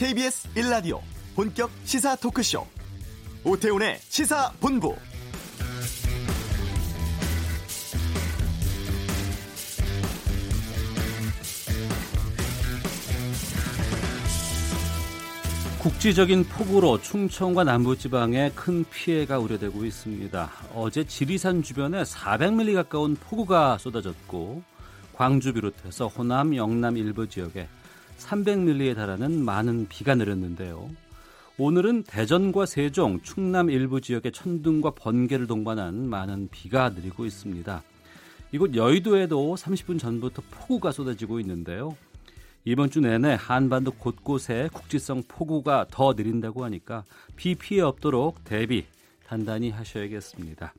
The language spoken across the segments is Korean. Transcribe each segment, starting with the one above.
KBS 1라디오 본격 시사 토크쇼 오태훈의 시사본부 국지적인 폭우로 충청과 남부지방에 큰 피해가 우려되고 있습니다. 어제 지리산 주변에 400mm 가까운 폭우가 쏟아졌고 광주 비롯해서 호남, 영남 일부 지역에 300mm에 달하는 많은 비가 내렸는데요. 오늘은 대전과 세종, 충남 일부 지역에 천둥과 번개를 동반한 많은 비가 내리고 있습니다. 이곳 여의도에도 30분 전부터 폭우가 쏟아지고 있는데요. 이번 주 내내 한반도 곳곳에 국지성 폭우가 더 내린다고 하니까 비 피해 없도록 대비 단단히 하셔야겠습니다.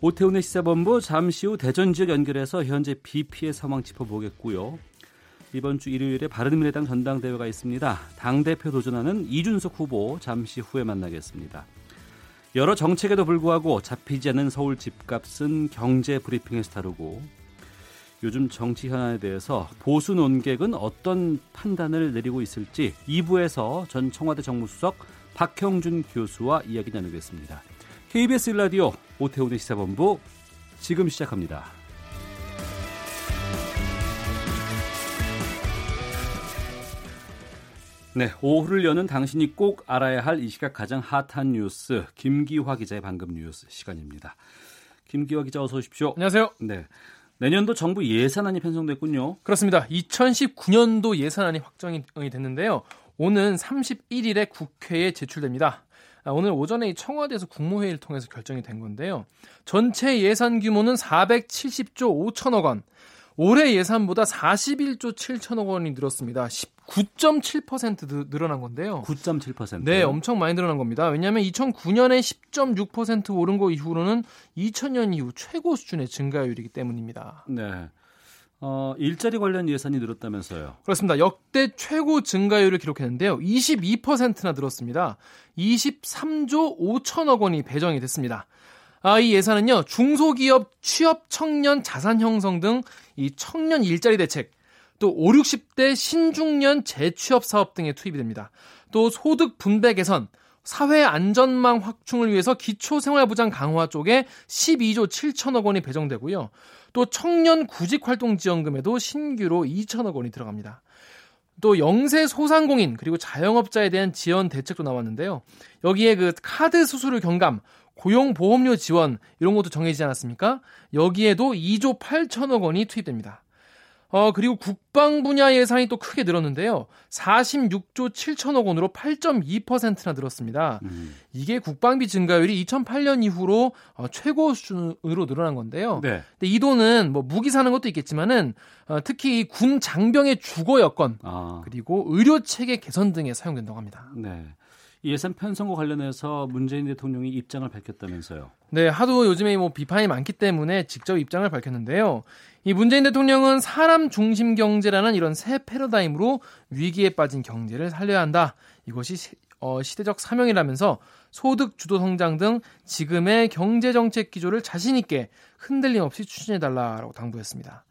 오태훈의 시사본부 잠시 후 대전 지역 연결해서 현재 비 피해 상황 짚어보겠고요. 이번 주 일요일에 바른미래당 전당대회가 있습니다. 당대표 도전하는 이준석 후보 잠시 후에 만나겠습니다. 여러 정책에도 불구하고 잡히지 않는 서울 집값은 경제 브리핑에서 다루고 요즘 정치 현안에 대해서 보수 논객은 어떤 판단을 내리고 있을지 2부에서 전 청와대 정무수석 박형준 교수와 이야기 나누겠습니다. KBS 라디오 오태훈의 시사본부 지금 시작합니다. 네, 오후를 여는 당신이 꼭 알아야 할 이 시각 가장 핫한 뉴스 김기화 기자의 방금 뉴스 시간입니다. 김기화 기자 어서 오십시오. 안녕하세요. 네. 내년도 정부 예산안이 편성됐군요. 그렇습니다. 2019년도 예산안이 확정이 됐는데요. 오는 31일에 국회에 제출됩니다. 아, 오늘 오전에 청와대에서 국무회의를 통해서 결정이 된 건데요. 전체 예산 규모는 470조 5천억 원. 올해 예산보다 41조 7천억 원이 늘었습니다. 19.7% 늘어난 건데요. 9.7%. 네, 엄청 많이 늘어난 겁니다. 왜냐하면 2009년에 10.6% 오른 거 이후로는 2000년 이후 최고 수준의 증가율이기 때문입니다. 네. 어, 일자리 관련 예산이 늘었다면서요? 그렇습니다. 역대 최고 증가율을 기록했는데요. 22%나 늘었습니다. 23조 5천억 원이 배정이 됐습니다. 아, 이 예산은요, 중소기업 취업 청년 자산 형성 등 이 청년 일자리 대책, 또 5, 60대 신중년 재취업 사업 등에 투입이 됩니다. 또 소득 분배 개선, 사회 안전망 확충을 위해서 기초생활보장 강화 쪽에 12조 7천억 원이 배정되고요. 또 청년 구직 활동 지원금에도 신규로 2천억 원이 들어갑니다. 또 영세 소상공인 그리고 자영업자에 대한 지원 대책도 나왔는데요. 여기에 그 카드 수수료 경감, 고용보험료 지원 이런 것도 정해지지 않았습니까? 여기에도 2조 8천억 원이 투입됩니다. 어, 그리고 국방 분야 예산이 또 크게 늘었는데요. 46조 7천억 원으로 8.2%나 늘었습니다. 음. 이게 국방비 증가율이 2008년 이후로 어, 최고 수준으로 늘어난 건데요. 네. 근데 이 돈은 뭐 무기 사는 것도 있겠지만은 어, 특히 군 장병의 주거 여건 아. 그리고 의료 체계 개선 등에 사용된다고 합니다. 네. 예산 편성과 관련해서 문재인 대통령이 입장을 밝혔다면서요. 네, 하도 요즘에 뭐 비판이 많기 때문에 직접 입장을 밝혔는데요. 이 문재인 대통령은 사람 중심 경제라는 이런 새 패러다임으로 위기에 빠진 경제를 살려야 한다. 이것이 시, 어, 시대적 사명이라면서 소득 주도 성장 등 지금의 경제 정책 기조를 자신 있게 흔들림 없이 추진해 달라고 당부했습니다.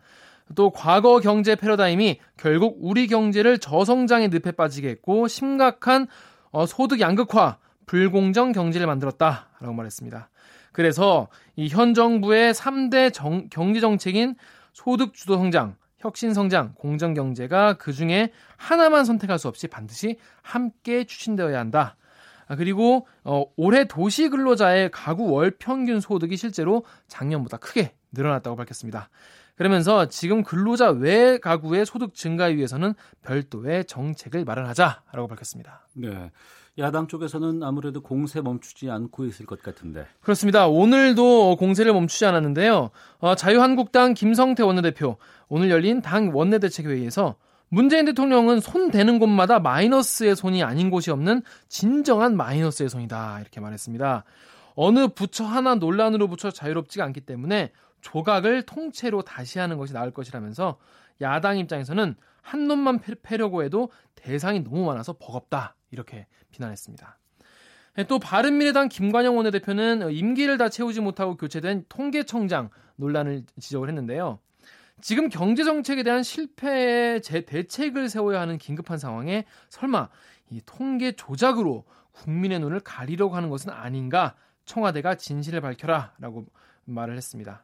또 과거 경제 패러다임이 결국 우리 경제를 저성장의 늪에 빠지게 했고 심각한 어, 소득 양극화, 불공정 경제를 만들었다라고 말했습니다. 그래서 이 현 정부의 3대 정, 경제 정책인 소득 주도 성장, 혁신 성장, 공정 경제가 그 중에 하나만 선택할 수 없이 반드시 함께 추진되어야 한다. 아, 그리고 어, 올해 도시 근로자의 가구 월 평균 소득이 실제로 작년보다 크게 늘어났다고 밝혔습니다. 그러면서 지금 근로자 외 가구의 소득 증가에 위해서는 별도의 정책을 마련하자라고 밝혔습니다. 네. 야당 쪽에서는 아무래도 공세 멈추지 않고 있을 것 같은데. 그렇습니다. 오늘도 공세를 멈추지 않았는데요. 어, 자유한국당 김성태 원내대표 오늘 열린 당 원내대책회의에서 문재인 대통령은 손 대는 곳마다 마이너스의 손이 아닌 곳이 없는 진정한 마이너스의 손이다 이렇게 말했습니다. 어느 부처 하나 논란으로부터 자유롭지가 않기 때문에 조각을 통째로 다시 하는 것이 나을 것이라면서 야당 입장에서는 한 놈만 패려고 해도 대상이 너무 많아서 버겁다 이렇게 비난했습니다. 네, 또 바른미래당 김관영 원내대표는 임기를 다 채우지 못하고 교체된 통계청장 논란을 지적을 했는데요. 지금 경제 정책에 대한 실패에 제 대책을 세워야 하는 긴급한 상황에 설마 이 통계 조작으로 국민의 눈을 가리려고 하는 것은 아닌가 청와대가 진실을 밝혀라라고 말을 했습니다.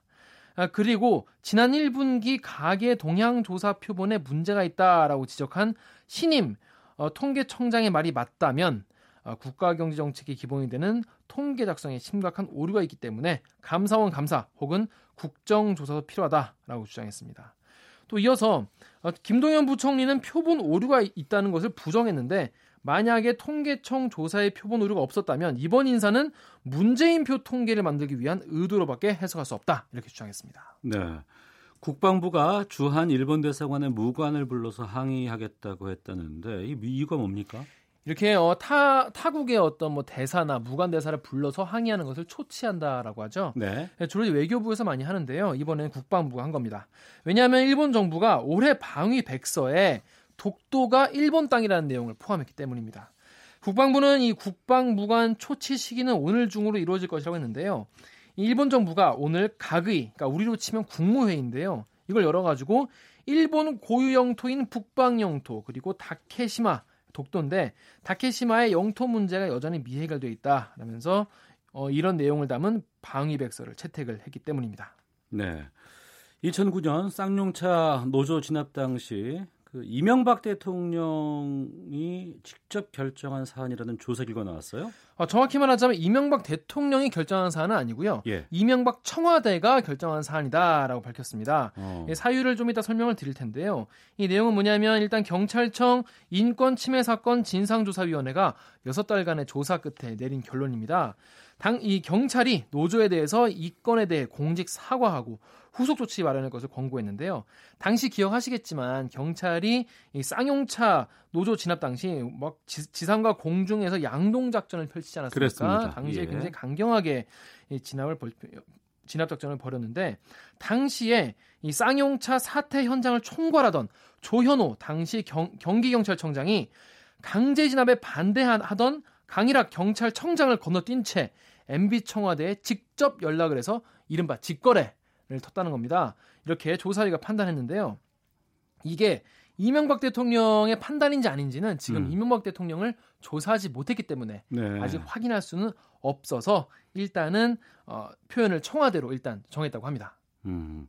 아, 그리고 지난 1분기 가계 동향 조사 표본에 문제가 있다라고 지적한 신임 어, 통계청장의 말이 맞다면 어, 국가경제정책의 기본이 되는 통계 작성에 심각한 오류가 있기 때문에 감사원 감사 혹은 국정조사도 필요하다라고 주장했습니다. 또 이어서 어, 김동연 부총리는 표본 오류가 있다는 것을 부정했는데 만약에 통계청 조사에 표본 오류가 없었다면 이번 인사는 문재인표 통계를 만들기 위한 의도로밖에 해석할 수 없다 이렇게 주장했습니다. 네. 국방부가 주한 일본 대사관의 무관을 불러서 항의하겠다고 했다는데 이 이유가 뭡니까? 이렇게 어, 타 타국의 어떤 뭐 대사나 무관 대사를 불러서 항의하는 것을 초치한다라고 하죠. 네. 네. 주로 외교부에서 많이 하는데요. 이번에는 국방부가 한 겁니다. 왜냐하면 일본 정부가 올해 방위 백서에 독도가 일본 땅이라는 내용을 포함했기 때문입니다. 국방부는 이 국방무관 초치 시기는 오늘 중으로 이루어질 것이라고 했는데요. 일본 정부가 오늘 가의, 그러니까 우리로 치면 국무회의인데요. 이걸 열어가지고 일본 고유 영토인 북방 영토 그리고 다케시마 독도인데 다케시마의 영토 문제가 여전히 미해결되어 있다라면서 어, 이런 내용을 담은 방위백서를 채택을 했기 때문입니다. 네. 2009년 쌍용차 노조 진압 당시 그 이명박 대통령이 직접 결정한 사안이라는 조사 결과 나왔어요? 어, 정확히 말하자면 이명박 대통령이 결정한 사안은 아니고요. 예. 이명박 청와대가 결정한 사안이다라고 밝혔습니다. 어. 예, 사유를 좀 이따 설명을 드릴 텐데요. 이 내용은 뭐냐면 일단 경찰청 인권 침해 사건 진상조사위원회가 6달간의 조사 끝에 내린 결론입니다. 당 이 경찰이 노조에 대해서 이 건에 대해 공직 사과하고 후속 조치 마련할 것을 권고했는데요. 당시 기억하시겠지만 경찰이 이 쌍용차 노조 진압 당시 막 지, 상과 공중에서 양동 작전을 펼치지 않았습니까? 그랬습니다. 당시에 예. 굉장히 강경하게 이 진압을 벌, 진압 작전을 벌였는데 당시에 이 쌍용차 사태 현장을 총괄하던 조현호 당시 경, 경기경찰청장이 강제 진압에 반대하던 강일학 경찰청장을 건너뛴 채 MB 청와대에 직접 연락을 해서 이른바 직거래 를 텄다는 겁니다. 이렇게 조사위가 판단했는데요. 이게 이명박 대통령의 판단인지 아닌지는 지금 음. 이명박 대통령을 조사하지 못했기 때문에 네. 아직 확인할 수는 없어서 일단은 어, 표현을 청와대로 일단 정했다고 합니다. 음.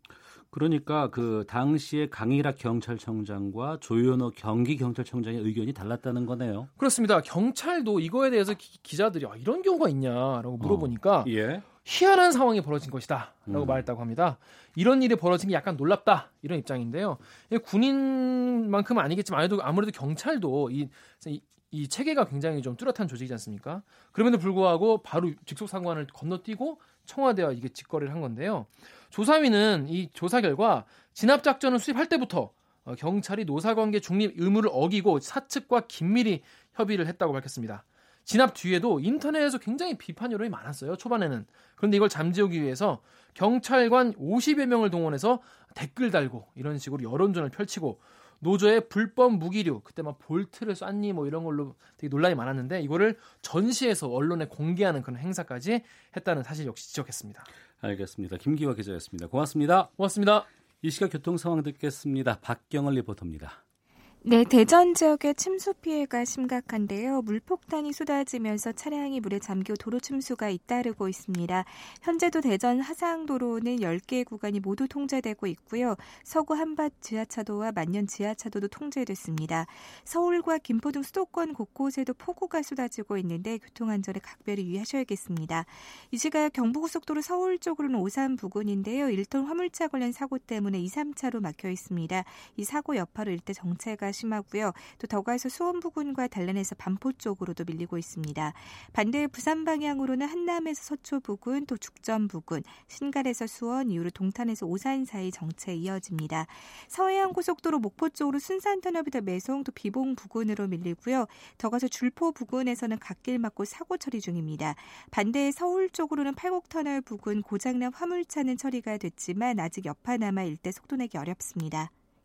그러니까 그 당시에 강일학 경찰청장과 조현호 경기경찰청장의 의견이 달랐다는 거네요. 그렇습니다. 경찰도 이거에 대해서 기, 자들이 아, 이런 경우가 있냐라고 물어보니까 어. 예. 희한한 상황이 벌어진 것이다. 라고 음. 말했다고 합니다. 이런 일이 벌어진 게 약간 놀랍다. 이런 입장인데요. 군인만큼 은 아니겠지만 아무래도, 아무래도 경찰도 이, 이, 이 체계가 굉장히 좀 뚜렷한 조직이지 않습니까? 그럼에도 불구하고 바로 직속 상관을 건너뛰고 청와대와 이게 직거래를 한 건데요. 조사위는 이 조사 결과 진압 작전을 수립할 때부터 어, 경찰이 노사관계 중립 의무를 어기고 사측과 긴밀히 협의를 했다고 밝혔습니다. 진압 뒤에도 인터넷에서 굉장히 비판 여론이 많았어요. 초반에는. 그런데 이걸 잠재우기 위해서 경찰관 50여 명을 동원해서 댓글 달고 이런 식으로 여론전을 펼치고 노조의 불법 무기류 그때 막 볼트를 쐈니 뭐 이런 걸로 되게 논란이 많았는데 이거를 전시해서 언론에 공개하는 그런 행사까지 했다는 사실 역시 지적했습니다. 알겠습니다. 김기화 기자였습니다. 고맙습니다. 고맙습니다. 이 시각 교통 상황 듣겠습니다. 박경을 리포터입니다. 네, 대전 지역의 침수 피해가 심각한데요. 물폭탄이 쏟아지면서 차량이 물에 잠겨 도로 침수가 잇따르고 있습니다. 현재도 대전 하상도로는 10개 구간이 모두 통제되고 있고요. 서구 한밭 지하차도와 만년 지하차도도 통제됐습니다. 서울과 김포 등 수도권 곳곳에도 폭우가 쏟아지고 있는데 교통 안전에 각별히 유의하셔야겠습니다. 이 시각 경부고속도로 서울 쪽으로는 오산 부근인데요. 1톤 화물차 관련 사고 때문에 2, 3차로 막혀 있습니다. 이 사고 여파로 일대 정체가 심하고요. 또 덕화에서 수원 부근과 단란에서 반포 쪽으로도 밀리고 있습니다. 반대 부산 방향으로는 한남에서 서초 부근 또 죽전 부근, 신갈에서 수원 이후로 동탄에서 오산 사이 정체 이어집니다. 서해안 고속도로 목포 쪽으로 순산 터널부터 매송 또 비봉 부근으로 밀리고요. 덕화에서 줄포 부근에서는 갓길 막고 사고 처리 중입니다. 반대 서울 쪽으로는 팔곡 터널 부근 고장난 화물차는 처리가 됐지만 아직 여파 남아 일대 속도 내기 어렵습니다.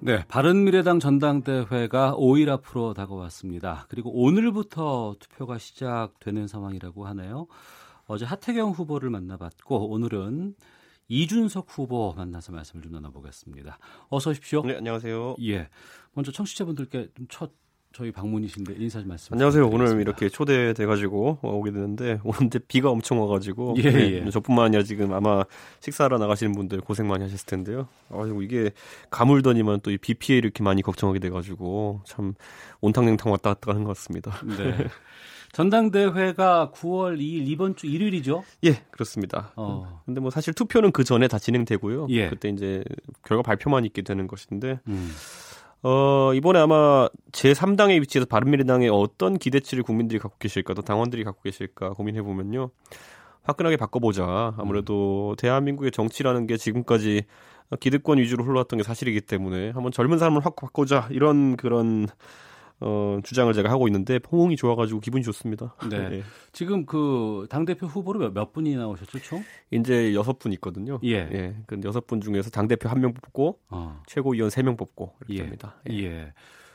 네, 바른미래당 전당대회가 5일 앞으로 다가왔습니다. 그리고 오늘부터 투표가 시작되는 상황이라고 하네요. 어제 하태경 후보를 만나봤고 오늘은 이준석 후보 만나서 말씀을 좀 나눠보겠습니다. 어서 오십시오. 네, 안녕하세요. 예, 먼저 청취자분들께 첫 저희 방문이신데 인사 좀 말씀. 안녕하세요. 오늘 이렇게 초대돼 가지고 오게 되는데 오는데 비가 엄청 와가지고 예, 예. 네, 저뿐만 아니라 지금 아마 식사하러 나가시는 분들 고생 많이 하셨을 텐데요. 아이고 이게 가물더니만 또 이 비 피해 이렇게 많이 걱정하게 돼가지고 참 온탕냉탕 왔다 갔다 하는 것 같습니다. 네. 전당대회가 9월 2일 이번 주 일요일이죠? 예, 그렇습니다. 어. 근데 뭐 사실 투표는 그 전에 다 진행되고요. 예. 그때 이제 결과 발표만 있게 되는 것인데 음. 어, 이번에 아마 제3당의 위치에서 바른미래당에 어떤 기대치를 국민들이 갖고 계실까, 또 당원들이 갖고 계실까 고민해 보면요. 화끈하게 바꿔보자. 아무래도 대한민국의 정치라는 게 지금까지 기득권 위주로 흘러왔던 게 사실이기 때문에 한번 젊은 사람을 확 바꾸자. 이런 그런 어, 주장을 제가 하고 있는데 호응이 좋아가지고 기분이 좋습니다. 네. 예. 지금 그 당대표 후보로 몇, 몇 분이 나오셨죠, 총? 이제 여섯 분 있거든요. 예. 예. 그 여섯 분 중에서 당 대표 한 명 뽑고 어. 최고위원 세 명 뽑고 이렇게 예. 됩니다. 예.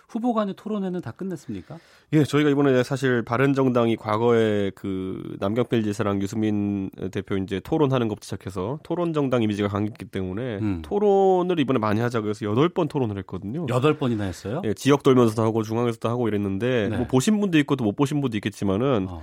후보 간의 토론회는 다 끝냈습니까? 예, 저희가 이번에 사실 바른정당이 과거에 그 남경필 지사랑 유승민 대표 이제 토론하는 것부터 시작해서 토론 정당 이미지가 강했기 때문에 음. 토론을 이번에 많이 하자고 해서 여덟 번 토론을 했거든요. 여덟 번이나 했어요? 예, 지역 돌면서도 하고 중앙에서도 하고 이랬는데 네. 뭐 보신 분도 있고 또 못 보신 분도 있겠지만은 어.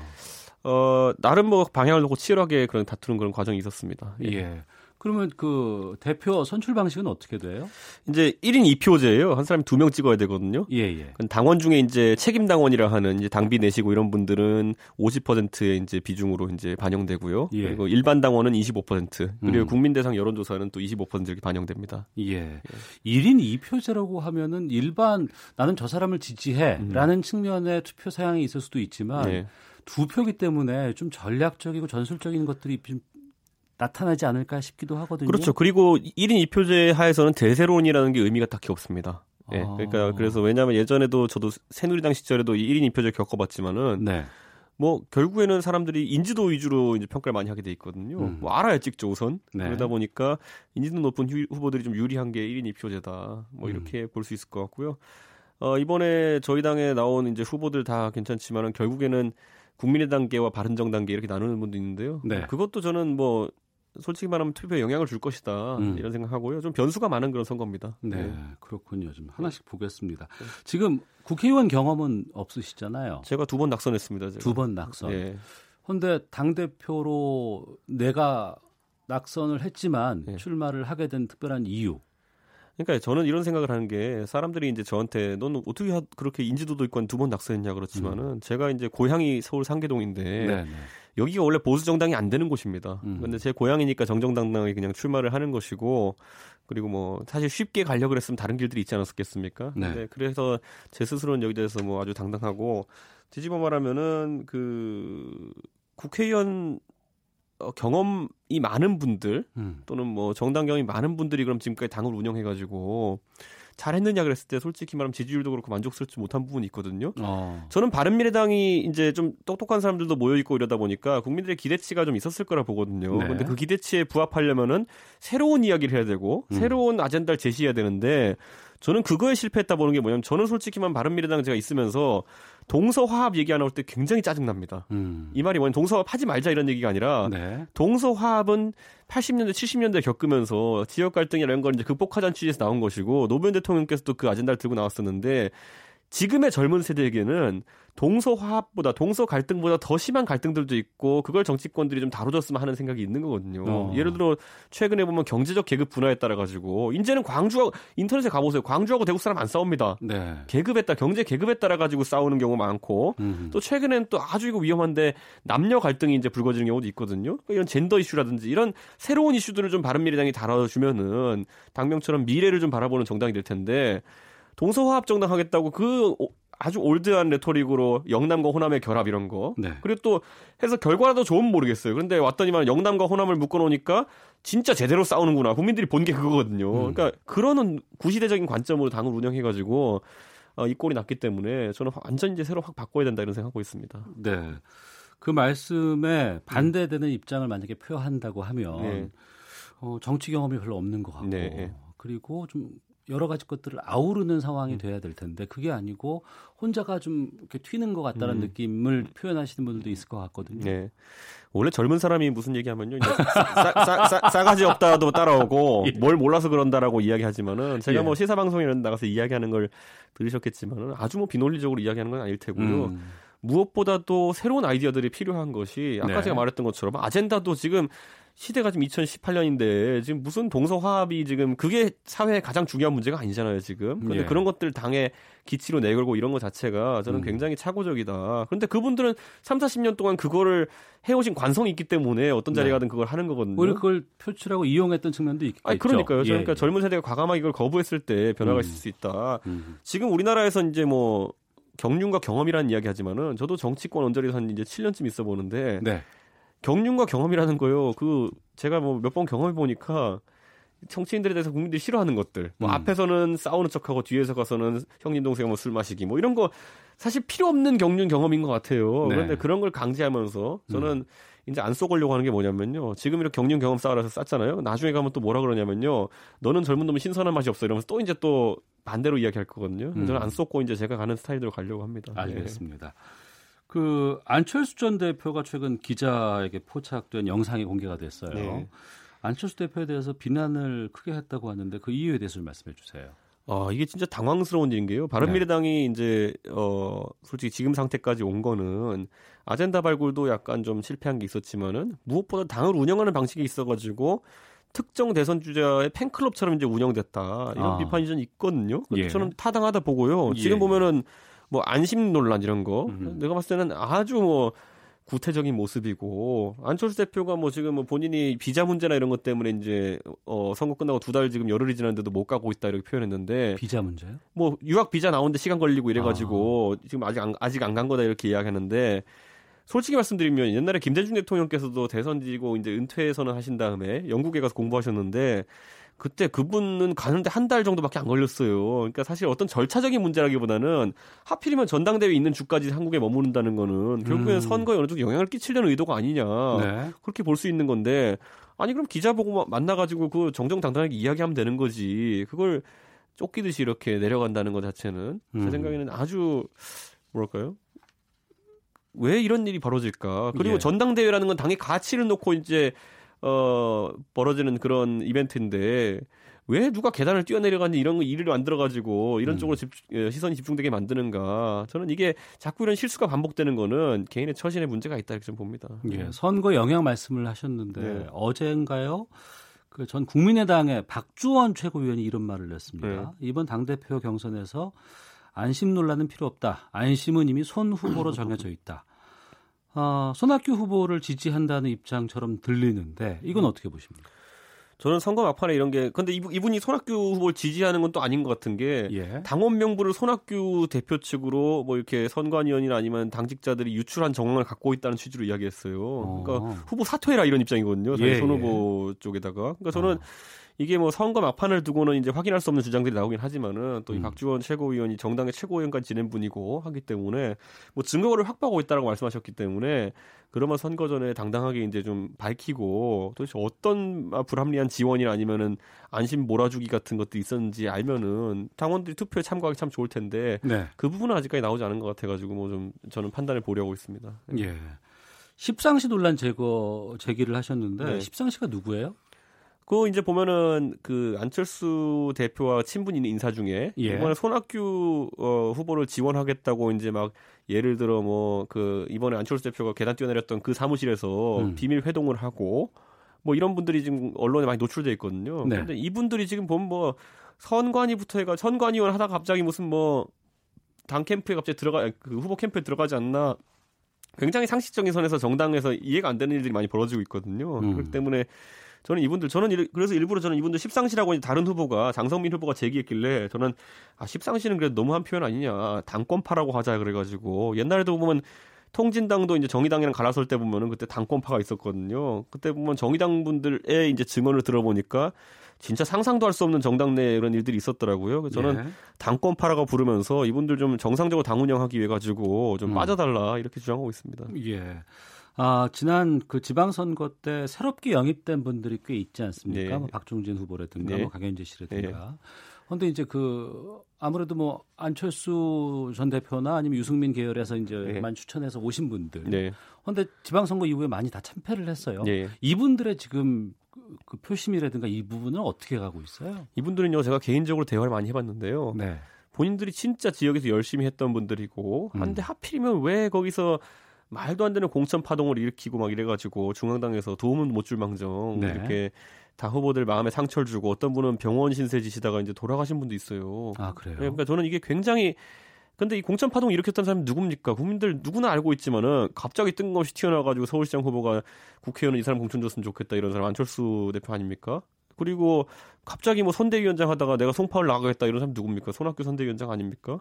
어 나름 뭐 방향을 놓고 치열하게 그런 다투는 그런 과정이 있었습니다. 예. 그러면 그 대표 선출 방식은 어떻게 돼요? 이제 1인 2표제예요. 한 사람이 두 명 찍어야 되거든요. 예, 예. 그 당원 중에 이제 책임 당원이라 하는 이제 당비 내시고 이런 분들은 50%의 이제 비중으로 이제 반영되고요. 예. 그리고 일반 당원은 25% 그리고 음. 국민 대상 여론 조사는 또 25% 이렇게 반영됩니다. 예. 1인 2표제라고 하면은 일반 나는 저 사람을 지지해라는 측면의 투표 사양이 있을 수도 있지만 네. 두 표기 때문에 좀 전략적이고 전술적인 것들이 좀 나타나지 않을까 싶기도 하거든요. 그렇죠. 그리고 1인 2표제 하에서는 대세론이라는 게 의미가 딱히 없습니다. 예. 아. 그러니까 그래서 왜냐하면 예전에도 저도 새누리당 시절에도 이 1인 2표제 겪어봤지만은 네. 뭐 결국에는 사람들이 인지도 위주로 이제 평가를 많이 하게 돼 있거든요. 음. 뭐 알아야 찍죠 우선. 네. 그러다 보니까 인지도 높은 휴, 후보들이 좀 유리한 게 1인 2표제다. 뭐 음. 이렇게 볼수 있을 것 같고요. 어 이번에 저희 당에 나온 이제 후보들 다 괜찮지만은 결국에는 국민의당계와 바른정당계 이렇게 나누는 분도 있는데요. 네. 그것도 저는 뭐 솔직히 말하면 투표에 영향을 줄 것이다 음. 이런 생각하고요. 좀 변수가 많은 그런 선거입니다. 네, 그렇군요. 좀 하나씩 보겠습니다. 지금 국회의원 경험은 없으시잖아요. 제가 두 번 낙선했습니다. 두 번 낙선. 예. 그런데 당 대표로 내가 낙선을 했지만 예. 출마를 하게 된 특별한 이유. 그러니까 저는 이런 생각을 하는 게 사람들이 이제 저한테 넌 어떻게 하- 그렇게 인지도도 있고 두 번 낙선했냐 그렇지만은 제가 이제 고향이 서울 상계동인데 음. 네, 네. 여기가 원래 보수 정당이 안 되는 곳입니다. 음. 근데 제 고향이니까 정정당당하게 그냥 출마를 하는 것이고 그리고 뭐 사실 쉽게 가려고 그랬으면 다른 길들이 있지 않았겠습니까? 네. 근데 그래서 제 스스로는 여기 대해서 뭐 아주 당당하고 뒤집어 말하면은 그 국회의원 어, 경험이 많은 분들 음. 또는 뭐 정당 경험이 많은 분들이 그럼 지금까지 당을 운영해가지고 잘했느냐 그랬을 때 솔직히 말하면 지지율도 그렇고 만족스럽지 못한 부분이 있거든요. 어. 저는 바른미래당이 이제 좀 똑똑한 사람들도 모여 있고 이러다 보니까 국민들의 기대치가 좀 있었을 거라 보거든요. 네. 근데 그 기대치에 부합하려면은 새로운 이야기를 해야 되고 음. 새로운 아젠다를 제시해야 되는데 저는 그거에 실패했다 보는 게 뭐냐면 저는 솔직히만 바른미래당 제가 있으면서 동서화합 얘기 안 나올 때 굉장히 짜증납니다. 음. 이 말이 뭐냐면 동서화합 하지 말자 이런 얘기가 아니라 네. 동서화합은 80년대, 70년대 겪으면서 지역 갈등이라는 걸 이제 극복하자는 취지에서 나온 것이고 노무현 대통령께서도 그 아젠다를 들고 나왔었는데 지금의 젊은 세대에게는 동서 화합보다 동서 갈등보다 더 심한 갈등들도 있고 그걸 정치권들이 좀 다뤄줬으면 하는 생각이 있는 거거든요. 어. 예를 들어 최근에 보면 경제적 계급 분화에 따라 가지고 이제는 광주하고 인터넷에 가보세요. 광주하고 대구 사람 안 싸웁니다. 네. 계급에 따라 경제 계급에 따라 가지고 싸우는 경우 많고 음. 또 최근엔 또 아주 이거 위험한데 남녀 갈등이 이제 불거지는 경우도 있거든요. 그러니까 이런 젠더 이슈라든지 이런 새로운 이슈들을 좀 바른미래당이 다뤄주면은 당명처럼 미래를 좀 바라보는 정당이 될 텐데 동서화합 정당 하겠다고 그 오- 아주 올드한 레토릭으로 영남과 호남의 결합 이런 거. 네. 그리고 또 해서 결과라도 좋으면 모르겠어요. 그런데 왔더니만 영남과 호남을 묶어 놓으니까 진짜 제대로 싸우는구나. 국민들이 본 게 그거거든요. 음. 그러니까 그런 구시대적인 관점으로 당을 운영해 가지고 어, 이 꼴이 났기 때문에 저는 완전 이제 새로 확 바꿔야 된다 이런 생각하고 있습니다. 네. 그 말씀에 반대되는 입장을 만약에 표한다고 하면 네. 어, 정치 경험이 별로 없는 것 같고 네. 그리고 좀 여러 가지 것들을 아우르는 음. 상황이 돼야 될 텐데 그게 아니고 혼자가 좀 이렇게 튀는 것 같다는 음. 느낌을 표현하시는 분들도 있을 것 같거든요. 네. 원래 젊은 사람이 무슨 얘기하면요, 싸, 싸가지 없다도 따라오고 뭘 몰라서 그런다라고 이야기하지만은 제가 예. 뭐 시사 방송에 나가서 이야기하는 걸 들으셨겠지만은 아주 뭐 비논리적으로 이야기하는 건 아닐 테고요. 음. 무엇보다도 새로운 아이디어들이 필요한 것이 아까 네. 제가 말했던 것처럼 아젠다도 지금 시대가 지금 2018년인데 지금 무슨 동서화합이 지금 그게 사회의 가장 중요한 문제가 아니잖아요 지금. 그런데 예. 그런 것들 당에 기치로 내걸고 이런 것 자체가 저는 음. 굉장히 착오적이다. 그런데 그분들은 3, 40년 동안 그거를 해오신 관성이 있기 때문에 어떤 자리에 네. 가든 그걸 하는 거거든요. 오히려 그걸 표출하고 이용했던 측면도 있, 아니 있죠. 그러니까요. 예, 그러니까 예. 젊은 세대가 과감하게 이걸 거부했을 때 변화가 음. 있을 수 있다. 음. 지금 우리나라에서 이제 뭐 경륜과 경험이라는 이야기 하지만은 저도 정치권 언저리에서 한 이제 7년쯤 있어 보는데 네. 경륜과 경험이라는 거요. 그 제가 뭐 몇 번 경험해 보니까 정치인들에 대해서 국민들이 싫어하는 것들. 뭐 음. 앞에서는 싸우는 척하고 뒤에서 가서는 형님 동생 뭐 술 마시기 뭐 이런 거 사실 필요 없는 경륜 경험인 것 같아요. 네. 그런데 그런 걸 강제하면서 저는 음. 이제 안 쏘려고 하는 게 뭐냐면요. 지금 이렇게 경륜 경험 쌓으라서 쌌잖아요. 나중에 가면 또 뭐라 그러냐면요. 너는 젊은 놈은 신선한 맛이 없어 이러면서 또 이제 또 반대로 이야기할 거거든요. 음. 저는 안 쏟고 이제 제가 가는 스타일대로 가려고 합니다. 예. 알겠습니다. 그 안철수 전 대표가 최근 기자에게 포착된 영상이 공개가 됐어요. 네. 안철수 대표에 대해서 비난을 크게 했다고 하는데 그 이유에 대해서 좀 말씀해 주세요. 아, 이게 진짜 당황스러운 일인 게요. 바른미래당이 이제 어 솔직히 지금 상태까지 온 거는 아젠다 발굴도 약간 좀 실패한 게 있었지만은 무엇보다 당을 운영하는 방식이 있어 가지고 특정 대선 주자의 팬클럽처럼 이제 운영됐다 이런 아. 비판이 좀 있거든요. 근데 예. 저는 타당하다 보고요. 예. 지금 보면은 뭐 안심 논란 이런 거 음. 내가 봤을 때는 아주 뭐 구태적인 모습이고 안철수 대표가 뭐 지금 뭐 본인이 비자 문제나 이런 것 때문에 이제 어 선거 끝나고 두 달 지금 열흘이 지났는데도 못 가고 있다 이렇게 표현했는데 비자 문제요? 뭐 유학 비자 나오는데 시간 걸리고 이래 가지고 아. 지금 아직 안, 아직 안 간 거다 이렇게 이야기하는데 솔직히 말씀드리면 옛날에 김대중 대통령께서도 대선 지고 이제 은퇴 선언 하신 다음에 영국에 가서 공부하셨는데 그때 그분은 가는데 한 달 정도밖에 안 걸렸어요. 그러니까 사실 어떤 절차적인 문제라기보다는 하필이면 전당대회 있는 주까지 한국에 머무른다는 거는 결국에는 음. 선거에 어느 정도 영향을 끼치려는 의도가 아니냐. 네. 그렇게 볼 수 있는 건데 아니 그럼 기자 보고 만나가지고 그 정정당당하게 이야기하면 되는 거지 그걸 쫓기듯이 이렇게 내려간다는 것 자체는 제 음. 생각에는 아주 뭐랄까요 왜 이런 일이 벌어질까 그리고 예. 전당대회라는 건 당의 가치를 놓고 이제 어 벌어지는 그런 이벤트인데 왜 누가 계단을 뛰어내려가니 이런 거 일을 만들어 가지고 이런 음. 쪽으로 집, 예, 시선이 집중되게 만드는가 저는 이게 자꾸 이런 실수가 반복되는 거는 개인의 처신에 문제가 있다 이렇게 좀 봅니다. 예, 선거 영향 말씀을 하셨는데 네. 어제인가요? 그 전 국민의당의 박주원 최고위원이 이런 말을 냈습니다. 네. 이번 당대표 경선에서 안심 논란은 필요 없다. 안심은 이미 손 후보로 정해져 있다. 아, 손학규 후보를 지지한다는 입장처럼 들리는데 이건 어떻게 보십니까? 저는 선거 막판에 이런 게 근데 이분, 이분 이 손학규 후보를 지지하는 건 또 아닌 것 같은 게 예. 당원 명부를 손학규 대표 측으로 뭐 이렇게 선관위원이나 아니면 당직자들이 유출한 정황을 갖고 있다는 취지로 이야기했어요. 어. 그러니까 후보 사퇴해라 이런 입장이거든요. 자기 예, 손 예. 후보 쪽에다가. 그러니까 저는 어. 이게 뭐 선거 막판을 두고는 이제 확인할 수 없는 주장들이 나오긴 하지만은 또이 음. 박지원 최고위원이 정당의 최고위원까지 지낸 분이고 하기 때문에 뭐 증거를 확보하고 있다라고 말씀하셨기 때문에 그러면 선거 전에 당당하게 이제 좀 밝히고 도대체 어떤 아, 불합리한 지원이나 아니면은 안심 몰아주기 같은 것들이 있었는지 알면은 당원들이 투표에 참가하기 참 좋을 텐데 네. 그 부분은 아직까지 나오지 않은 것 같아가지고 뭐 좀 저는 판단을 보려고 있습니다. 예. 십상시 논란 제거 제기를 하셨는데 네. 십상시가 누구예요? 그거 이제 보면은 그 안철수 대표와 친분 있는 인사 중에 예. 이번에 손학규 어, 후보를 지원하겠다고 이제 막 예를 들어 뭐 그 이번에 안철수 대표가 계단 뛰어내렸던 그 사무실에서 음. 비밀 회동을 하고 뭐 이런 분들이 지금 언론에 많이 노출돼 있거든요. 네. 근데 이분들이 지금 보면 뭐 선관위부터 해가 선관위원 하다가 갑자기 무슨 뭐 당 캠프에 갑자기 들어가 그 후보 캠프에 들어가지 않나 굉장히 상식적인 선에서 정당에서 이해가 안 되는 일들이 많이 벌어지고 있거든요. 음. 그렇기 때문에 저는 이분들 저는 일, 그래서 일부러 저는 이분들 십상시라고 다른 후보가 장성민 후보가 제기했길래 저는 아 십상시는 그래도 너무한 표현 아니냐 당권파라고 하자 그래가지고 옛날에도 보면 통진당도 이제 정의당이랑 갈라설 때 보면은 그때 당권파가 있었거든요. 그때 보면 정의당 분들의 이제 증언을 들어보니까 진짜 상상도 할 수 없는 정당 내 이런 일들이 있었더라고요. 그래서 저는 네. 당권파라고 부르면서 이분들 좀 정상적으로 당 운영하기 위해 가지고 좀 음. 빠져달라 이렇게 주장하고 있습니다. 예. 아, 지난 그 지방선거 때 새롭게 영입된 분들이 꽤 있지 않습니까? 네. 뭐 박종진 후보라든가 네. 뭐 강현재 씨라든가. 그런데 네. 이제 그 아무래도 뭐 안철수 전 대표나 아니면 유승민 계열에서 이제만 네. 추천해서 오신 분들. 네. 그런데 지방선거 이후에 많이 다 참패를 했어요. 네. 이분들의 지금 그, 그 표심이라든가 이 부분은 어떻게 가고 있어요? 이분들은요, 제가 개인적으로 대화를 많이 해봤는데요. 네. 본인들이 진짜 지역에서 열심히 했던 분들이고, 음. 한데 하필이면 왜 거기서 말도 안 되는 공천 파동을 일으키고 막 이래가지고 중앙당에서 도움은 못 줄 망정 네. 이렇게 다 후보들 마음에 상처를 주고 어떤 분은 병원 신세 지시다가 이제 돌아가신 분도 있어요. 아 그래요? 네, 그러니까 저는 이게 굉장히 근데 이 공천 파동 일으켰던 사람이 누굽니까? 국민들 누구나 알고 있지만은 갑자기 뜬금없이 튀어나와가지고 서울시장 후보가 국회의원 이 사람 공천 줬으면 좋겠다 이런 사람 안철수 대표 아닙니까? 그리고 갑자기 뭐 선대위원장 하다가 내가 송파를 나가겠다 이런 사람 누굽니까? 손학규 선대위원장 아닙니까?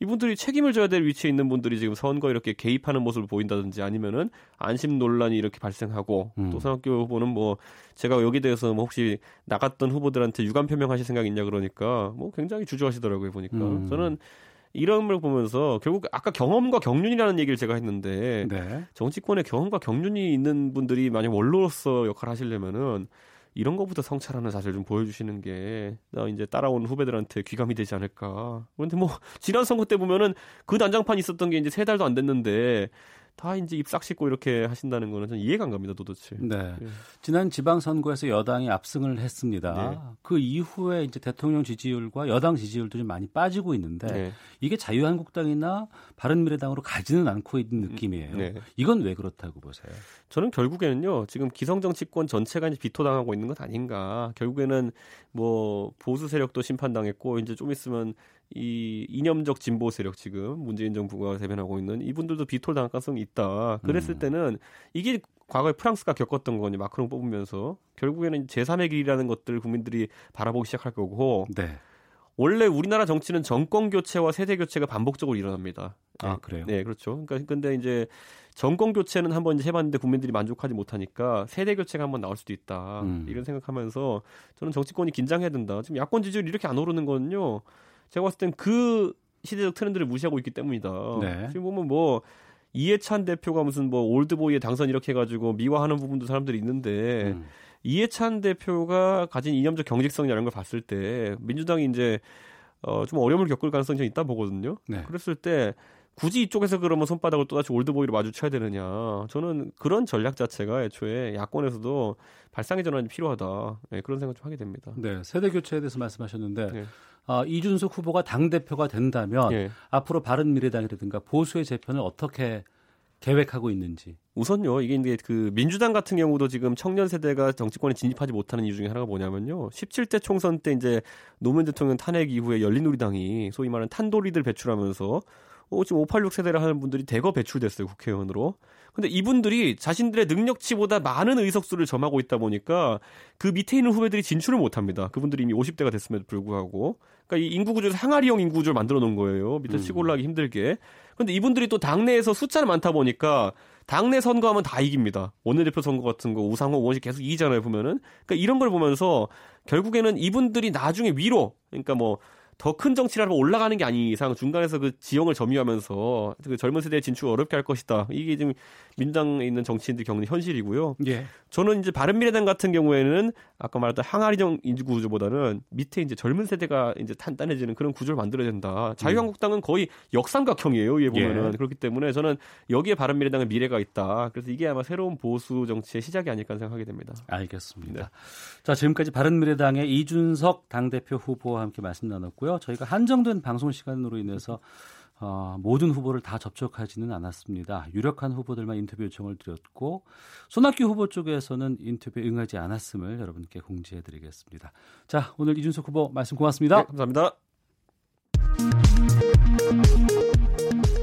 이분들이 책임을 져야 될 위치에 있는 분들이 지금 선거 이렇게 개입하는 모습을 보인다든지 아니면은 안심 논란이 이렇게 발생하고 음. 또 손학규 후보는 뭐 제가 여기 대해서 뭐 혹시 나갔던 후보들한테 유감 표명하실 생각 있냐 그러니까 뭐 굉장히 주저하시더라고요 보니까 음. 저는 이런 걸 보면서 결국 아까 경험과 경륜이라는 얘기를 제가 했는데 네. 정치권에 경험과 경륜이 있는 분들이 만약 원로로서 역할을 하시려면은 이런 것부터 성찰하는 사실 좀 보여주시는 게 이제 따라온 후배들한테 귀감이 되지 않을까. 그런데 뭐 지난 선거 때 보면은 그 난장판 있었던 게 이제 세 달도 안 됐는데 다 이제 입싹 씻고 이렇게 하신다는 거는 전 이해가 안 갑니다, 도대체. 네. 예. 지난 지방선거에서 여당이 압승을 했습니다. 네. 그 이후에 이제 대통령 지지율과 여당 지지율도 좀 많이 빠지고 있는데 네. 이게 자유한국당이나 바른미래당으로 가지는 않고 있는 느낌이에요. 네. 이건 왜 그렇다고 보세요? 저는 결국에는요, 지금 기성정 치권 전체가 이제 비토당하고 있는 것 아닌가. 결국에는 뭐 보수 세력도 심판당했고 이제 좀 있으면 이 이념적 진보 세력 지금 문재인 정부가 대변하고 있는 이분들도 비톨 당할 가능성이 있다. 그랬을 음. 때는 이게 과거에 프랑스가 겪었던 거니 마크롱 뽑으면서 결국에는 제3의 길이라는 것들 국민들이 바라보기 시작할 거고 네. 원래 우리나라 정치는 정권 교체와 세대 교체가 반복적으로 일어납니다. 아 네. 그래요? 네, 그렇죠. 그러니까 근데 이제 정권 교체는 한번 해봤는데 국민들이 만족하지 못하니까 세대 교체가 한번 나올 수도 있다. 음. 이런 생각하면서 저는 정치권이 긴장해야 된다. 지금 야권 지지율 이렇게 안 오르는 거는요. 제가 봤을 땐 그 시대적 트렌드를 무시하고 있기 때문이다. 네. 지금 보면 뭐 이해찬 대표가 무슨 뭐 올드보이의 당선 이렇게 해가지고 미화하는 부분도 사람들이 있는데 음. 이해찬 대표가 가진 이념적 경직성이라는 걸 봤을 때 민주당이 이제 어, 좀 어려움을 겪을 가능성이 좀 있다 보거든요. 네. 그랬을 때 굳이 이쪽에서 그러면 손바닥을 또다시 올드보이로 마주쳐야 되느냐. 저는 그런 전략 자체가 애초에 야권에서도 발상의 전환이 필요하다. 네, 그런 생각 좀 하게 됩니다. 네, 세대 교체에 대해서 말씀하셨는데 네. 어, 이준석 후보가 당 대표가 된다면 네. 앞으로 바른 미래당이라든가 보수의 재편을 어떻게 계획하고 있는지. 우선요, 이게 이제 그 민주당 같은 경우도 지금 청년 세대가 정치권에 진입하지 못하는 이유 중에 하나가 뭐냐면요. 17대 총선 때 이제 노무현 대통령 탄핵 이후에 열린우리당이 소위 말하는 탄도리들 배출하면서 어, 지금 586 세대를 하는 분들이 대거 배출됐어요, 국회의원으로. 근데 이분들이 자신들의 능력치보다 많은 의석수를 점하고 있다 보니까 그 밑에 있는 후배들이 진출을 못 합니다. 그분들이 이미 50대가 됐음에도 불구하고. 그러니까 이 인구 구조에서 항아리형 인구 구조를 만들어 놓은 거예요. 밑에 음. 치고 올라가기 힘들게. 근데 이분들이 또 당내에서 숫자는 많다 보니까 당내 선거하면 다 이깁니다. 원내대표 선거 같은 거 우상호 원식 계속 이기잖아요, 보면은. 그러니까 이런 걸 보면서 결국에는 이분들이 나중에 위로 그러니까 뭐 더 큰 정치라면 올라가는 게 아닌 이상 중간에서 그 지형을 점유하면서 그 젊은 세대의 진출을 어렵게 할 것이다. 이게 지금 민당에 있는 정치인들이 겪는 현실이고요. 예. 저는 이제 바른미래당 같은 경우에는 아까 말했던 항아리정 인구 구조보다는 밑에 이제 젊은 세대가 이제 탄탄해지는 그런 구조를 만들어야 된다. 자유한국당은 거의 역삼각형이에요. 위에 보면은 예. 그렇기 때문에 저는 여기에 바른미래당의 미래가 있다. 그래서 이게 아마 새로운 보수 정치의 시작이 아닐까 생각하게 됩니다. 알겠습니다. 네. 자 지금까지 바른미래당의 이준석 당대표 후보와 함께 말씀 나눴고요. 저희가 한정된 방송 시간으로 인해서 어, 모든 후보를 다 접촉하지는 않았습니다. 유력한 후보들만 인터뷰 요청을 드렸고 손학규 후보 쪽에서는 인터뷰에 응하지 않았음을 여러분께 공지해드리겠습니다. 자, 오늘 이준석 후보 말씀 고맙습니다. 네, 감사합니다.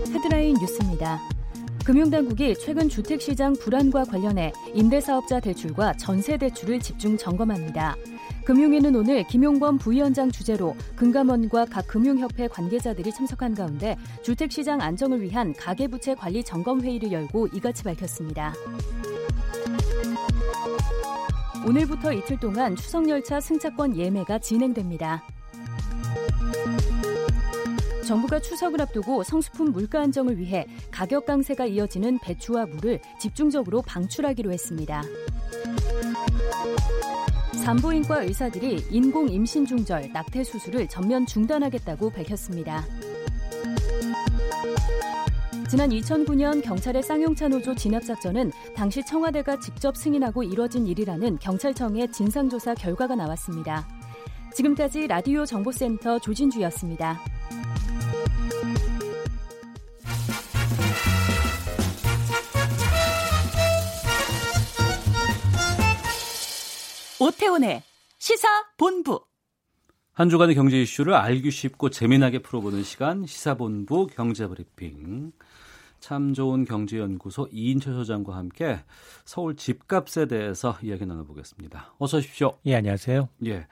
헤드라인 뉴스입니다. 금융당국이 최근 주택시장 불안과 관련해 임대사업자 대출과 전세대출을 집중 점검합니다. 금융위는 오늘 김용범 부위원장 주재로 금감원과 각 금융협회 관계자들이 참석한 가운데 주택시장 안정을 위한 가계부채 관리 점검회의를 열고 이같이 밝혔습니다. 오늘부터 이틀 동안 추석열차 승차권 예매가 진행됩니다. 정부가 추석을 앞두고 성수품 물가 안정을 위해 가격 강세가 이어지는 배추와 물을 집중적으로 방출하기로 했습니다. 산부인과 의사들이 인공 임신 중절, 낙태 수술을 전면 중단하겠다고 밝혔습니다. 지난 2009년 경찰의 쌍용차 노조 진압 작전은 당시 청와대가 직접 승인하고 이뤄진 일이라는 경찰청의 진상조사 결과가 나왔습니다. 지금까지 라디오 정보센터 조진주였습니다. 오태훈의 시사 본부. 한 주간의 경제 이슈를 알기 쉽고 재미나게 풀어보는 시간 시사본부 경제브리핑. 참 좋은 경제연구소 이인철 소장과 함께 서울 집값에 대해서 이야기 나눠보겠습니다. 어서 오십시오. 예, 안녕하세요. 예.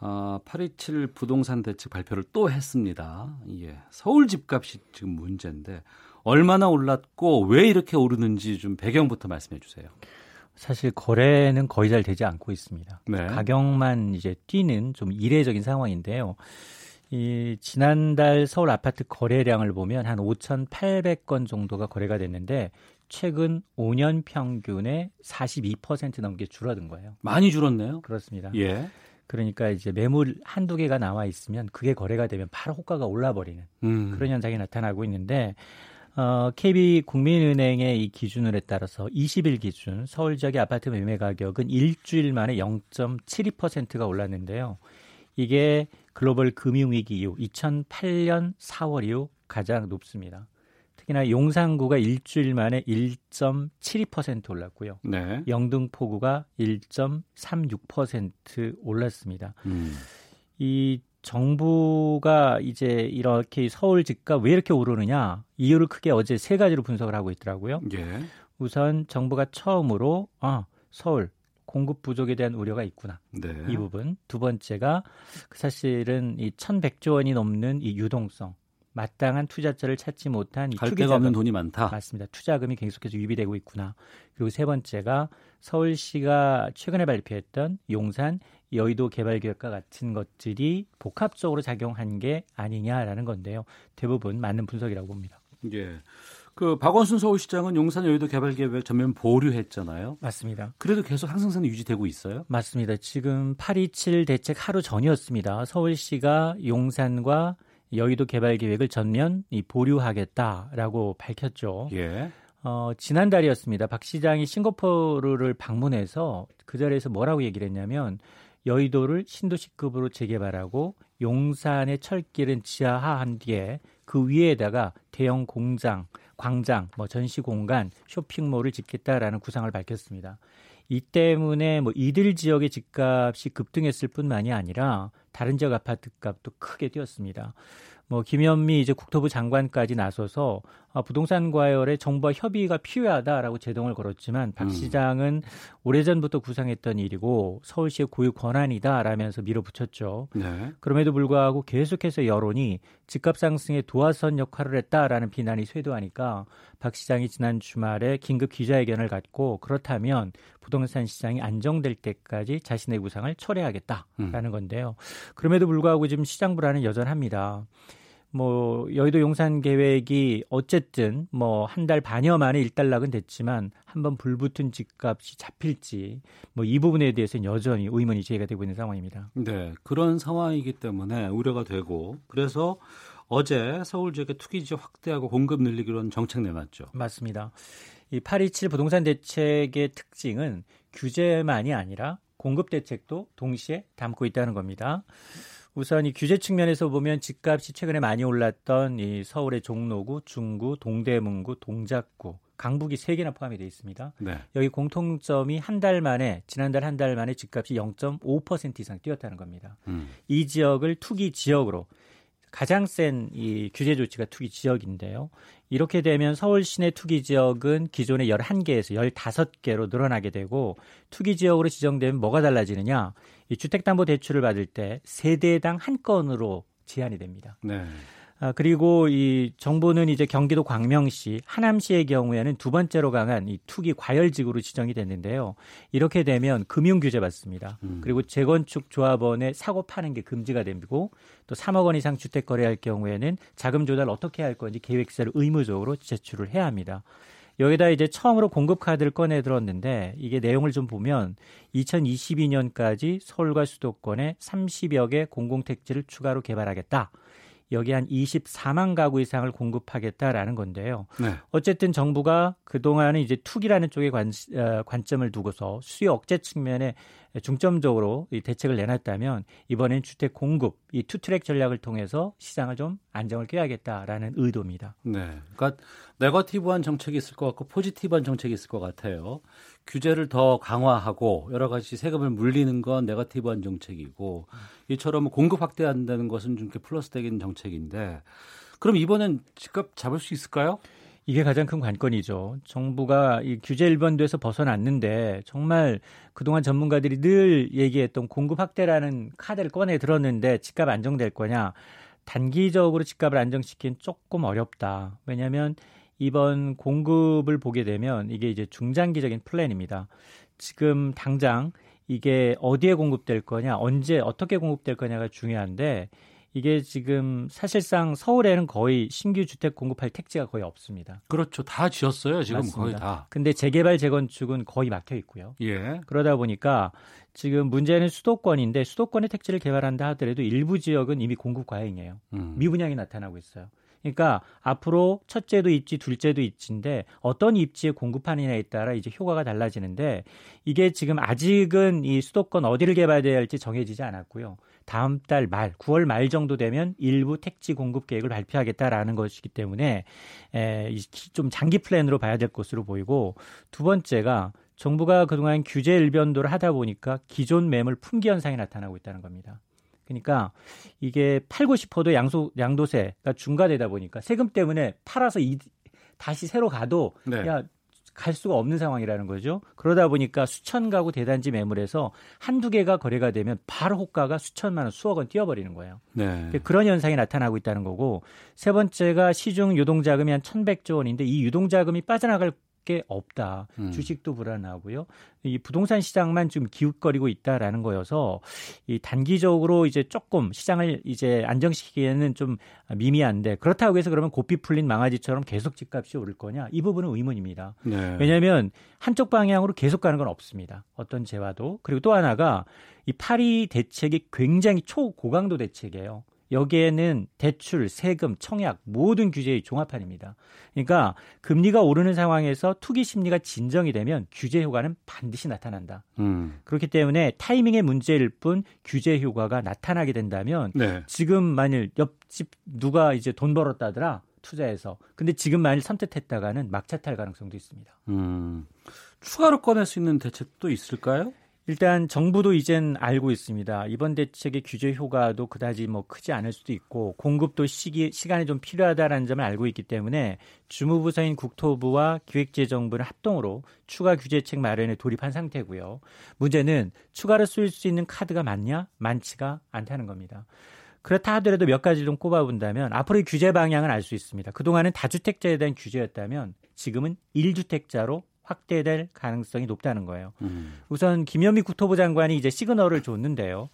아, 827 부동산 대책 발표를 또 했습니다. 예. 서울 집값이 지금 문제인데 얼마나 올랐고 왜 이렇게 오르는지 좀 배경부터 말씀해 주세요. 사실 거래는 거의 잘 되지 않고 있습니다. 네. 가격만 이제 뛰는 좀 이례적인 상황인데요. 이 지난달 서울 아파트 거래량을 보면 한 5,800건 정도가 거래가 됐는데 최근 5년 평균의 42% 넘게 줄어든 거예요. 많이 줄었네요. 그렇습니다. 예. 그러니까 이제 매물 한두 개가 나와 있으면 그게 거래가 되면 바로 호가가 올라 버리는 음. 그런 현상이 나타나고 있는데 어, KB 국민은행의 이 기준을에 따라서 20일 기준 서울 지역의 아파트 매매 가격은 일주일 만에 0.72%가 올랐는데요. 이게 글로벌 금융위기 이후 2008년 4월 이후 가장 높습니다. 특히나 용산구가 일주일 만에 1.72% 올랐고요. 네. 영등포구가 1.36% 올랐습니다. 음. 이 정부가 이제 이렇게 서울 집값 왜 이렇게 오르느냐 이유를 크게 어제 세 가지로 분석을 하고 있더라고요. 예. 우선 정부가 처음으로 아 서울 공급 부족에 대한 우려가 있구나 네. 이 부분. 두 번째가 그 사실은 이 1,100조 원이 넘는 이 유동성 마땅한 투자자를 찾지 못한 이갈 투기 데가 없는 돈이 많다. 맞습니다. 투자금이 계속해서 유비되고 있구나. 그리고 세 번째가 서울시가 최근에 발표했던 용산 여의도 개발 계획과 같은 것들이 복합적으로 작용한 게 아니냐라는 건데요. 대부분 맞는 분석이라고 봅니다. 예. 그 박원순 서울시장은 용산 여의도 개발 계획 전면 보류했잖아요. 맞습니다. 그래도 계속 상승세는 유지되고 있어요? 맞습니다. 지금 827 대책 하루 전이었습니다. 서울시가 용산과 여의도 개발 계획을 전면 이 보류하겠다라고 밝혔죠. 예. 어, 지난달이었습니다. 박 시장이 싱가포르를 방문해서 그 자리에서 뭐라고 얘기를 했냐면 여의도를 신도시급으로 재개발하고 용산의 철길은 지하화한 뒤에 그 위에다가 대형 공장, 광장, 뭐 전시 공간, 쇼핑몰을 짓겠다라는 구상을 밝혔습니다. 이 때문에 뭐 이들 지역의 집값이 급등했을 뿐만이 아니라 다른 지역 아파트 값도 크게 뛰었습니다. 뭐 김현미 이제 국토부 장관까지 나서서 아, 부동산 과열에 정부와 협의가 필요하다라고 제동을 걸었지만 박 음. 시장은 오래전부터 구상했던 일이고 서울시의 고유 권한이다라면서 밀어붙였죠. 네. 그럼에도 불구하고 계속해서 여론이 집값 상승에 도화선 역할을 했다라는 비난이 쇄도하니까 박 시장이 지난 주말에 긴급 기자회견을 갖고 그렇다면 부동산 시장이 안정될 때까지 자신의 구상을 철회하겠다라는 건데요. 그럼에도 불구하고 지금 시장 불안은 여전합니다. 뭐 여의도 용산 계획이 어쨌든 뭐 한 달 반여 만에 일단락은 됐지만 한번 불붙은 집값이 잡힐지 뭐 이 부분에 대해서는 여전히 의문이 제기가 되고 있는 상황입니다. 네. 그런 상황이기 때문에 우려가 되고 그래서 어제 서울 지역의 투기 지역 확대하고 공급 늘리기로는 정책 내놨죠. 맞습니다. 이 827 부동산 대책의 특징은 규제만이 아니라 공급 대책도 동시에 담고 있다는 겁니다. 우선 이 규제 측면에서 보면 집값이 최근에 많이 올랐던 이 서울의 종로구, 중구, 동대문구, 동작구, 강북이 세 개나 포함이 되어 있습니다. 네. 여기 공통점이 한 달 만에 지난달 한 달 만에 집값이 0.5% 이상 뛰었다는 겁니다. 음. 이 지역을 투기 지역으로 가장 센 이 규제 조치가 투기 지역인데요. 이렇게 되면 서울 시내 투기 지역은 기존의 11개에서 15개로 늘어나게 되고 투기 지역으로 지정되면 뭐가 달라지느냐? 이 주택담보대출을 받을 때 세대당 한 건으로 제한이 됩니다. 네. 아, 그리고 이 정부는 이제 경기도 광명시, 하남시의 경우에는 두 번째로 강한 이 투기 과열지구로 지정이 됐는데요. 이렇게 되면 금융 규제 받습니다. 음. 그리고 재건축 조합원의 사고 파는 게 금지가 되고 또 3억 원 이상 주택 거래할 경우에는 자금 조달 어떻게 할 건지 계획서를 의무적으로 제출을 해야 합니다. 여기다 이제 처음으로 공급 카드를 꺼내 들었는데 이게 내용을 좀 보면 2022년까지 서울과 수도권에 30여 개 공공택지를 추가로 개발하겠다. 여기 한 24만 가구 이상을 공급하겠다라는 건데요. 네. 어쨌든 정부가 그동안은 이제 투기라는 쪽에 관, 어, 관점을 두고서 수요 억제 측면에 중점적으로 이 대책을 내놨다면 이번엔 주택 공급 이 투트랙 전략을 통해서 시장을 좀 안정을 꾀하겠다라는 의도입니다. 네. 그러니까 네거티브한 정책이 있을 것 같고 포지티브한 정책이 있을 것 같아요. 규제를 더 강화하고 여러 가지 세금을 물리는 건 네거티브한 정책이고 이처럼 공급 확대한다는 것은 좀 플러스적인 정책인데 그럼 이번엔 집값 잡을 수 있을까요? 이게 가장 큰 관건이죠. 정부가 이 규제 일본도에서 벗어났는데 정말 그동안 전문가들이 늘 얘기했던 공급 확대라는 카드를 꺼내 들었는데 집값 안정될 거냐? 단기적으로 집값을 안정시키긴 조금 어렵다. 왜냐하면 이번 공급을 보게 되면 이게 이제 중장기적인 플랜입니다. 지금 당장 이게 어디에 공급될 거냐, 언제 어떻게 공급될 거냐가 중요한데 이게 지금 사실상 서울에는 거의 신규 주택 공급할 택지가 거의 없습니다. 그렇죠. 다 지었어요. 지금 맞습니다. 거의 다. 근데 재개발 재건축은 거의 막혀 있고요. 예. 그러다 보니까 지금 문제는 수도권인데 수도권의 택지를 개발한다 하더라도 일부 지역은 이미 공급 과잉이에요. 음. 미분양이 나타나고 있어요. 그러니까 앞으로 첫째도 입지, 둘째도 입지인데 어떤 입지에 공급하느냐에 따라 이제 효과가 달라지는데 이게 지금 아직은 이 수도권 어디를 개발해야 할지 정해지지 않았고요. 다음 달 말, 9월 말 정도 되면 일부 택지 공급 계획을 발표하겠다라는 것이기 때문에 에, 좀 장기 플랜으로 봐야 될 것으로 보이고 두 번째가 정부가 그동안 규제 일변도를 하다 보니까 기존 매물 품귀 현상이 나타나고 있다는 겁니다. 그러니까 이게 팔고 싶어도 양소, 양도세가 중과되다 보니까 세금 때문에 팔아서 이, 다시 새로 가도 네. 야, 갈 수가 없는 상황이라는 거죠. 그러다 보니까 수천 가구 대단지 매물에서 한두 개가 거래가 되면 바로 호가가 수천만 원, 수억 원 뛰어버리는 거예요. 네. 그런 현상이 나타나고 있다는 거고 세 번째가 시중 유동자금이 한 1100조 원인데 이 유동자금이 빠져나갈 게 없다. 음. 주식도 불안하고요. 이 부동산 시장만 좀 기웃거리고 있다라는 거여서 이 단기적으로 이제 조금 시장을 이제 안정시키기에는 좀 미미한데 그렇다고 해서 그러면 고삐 풀린 망아지처럼 계속 집값이 오를 거냐? 이 부분은 의문입니다. 네. 왜냐하면 한쪽 방향으로 계속 가는 건 없습니다. 어떤 재화도 그리고 또 하나가 이 파리 대책이 굉장히 초고강도 대책이에요. 여기에는 대출, 세금, 청약 모든 규제의 종합판입니다. 그러니까 금리가 오르는 상황에서 투기 심리가 진정이 되면 규제 효과는 반드시 나타난다. 음. 그렇기 때문에 타이밍의 문제일 뿐 규제 효과가 나타나게 된다면 네. 지금 만일 옆집 누가 이제 돈 벌었다더라 투자해서 근데 지금 만일 선택했다가는 막차 탈 가능성도 있습니다. 음. 추가로 꺼낼 수 있는 대책도 있을까요? 일단 정부도 이젠 알고 있습니다. 이번 대책의 규제 효과도 그다지 뭐 크지 않을 수도 있고 공급도 시기 시간이 좀 필요하다라는 점을 알고 있기 때문에 주무부서인 국토부와 기획재정부는 합동으로 추가 규제책 마련에 돌입한 상태고요. 문제는 추가로 쓸수 있는 카드가 많냐? 많지가 않다는 겁니다. 그렇다 하더라도 몇 가지 좀 꼽아본다면 앞으로의 규제 방향은 알 수 있습니다. 그동안은 다주택자에 대한 규제였다면 지금은 1주택자로 확대될 가능성이 높다는 거예요. 음. 우선 김현미 국토부 장관이 이제 시그널을 줬는데요.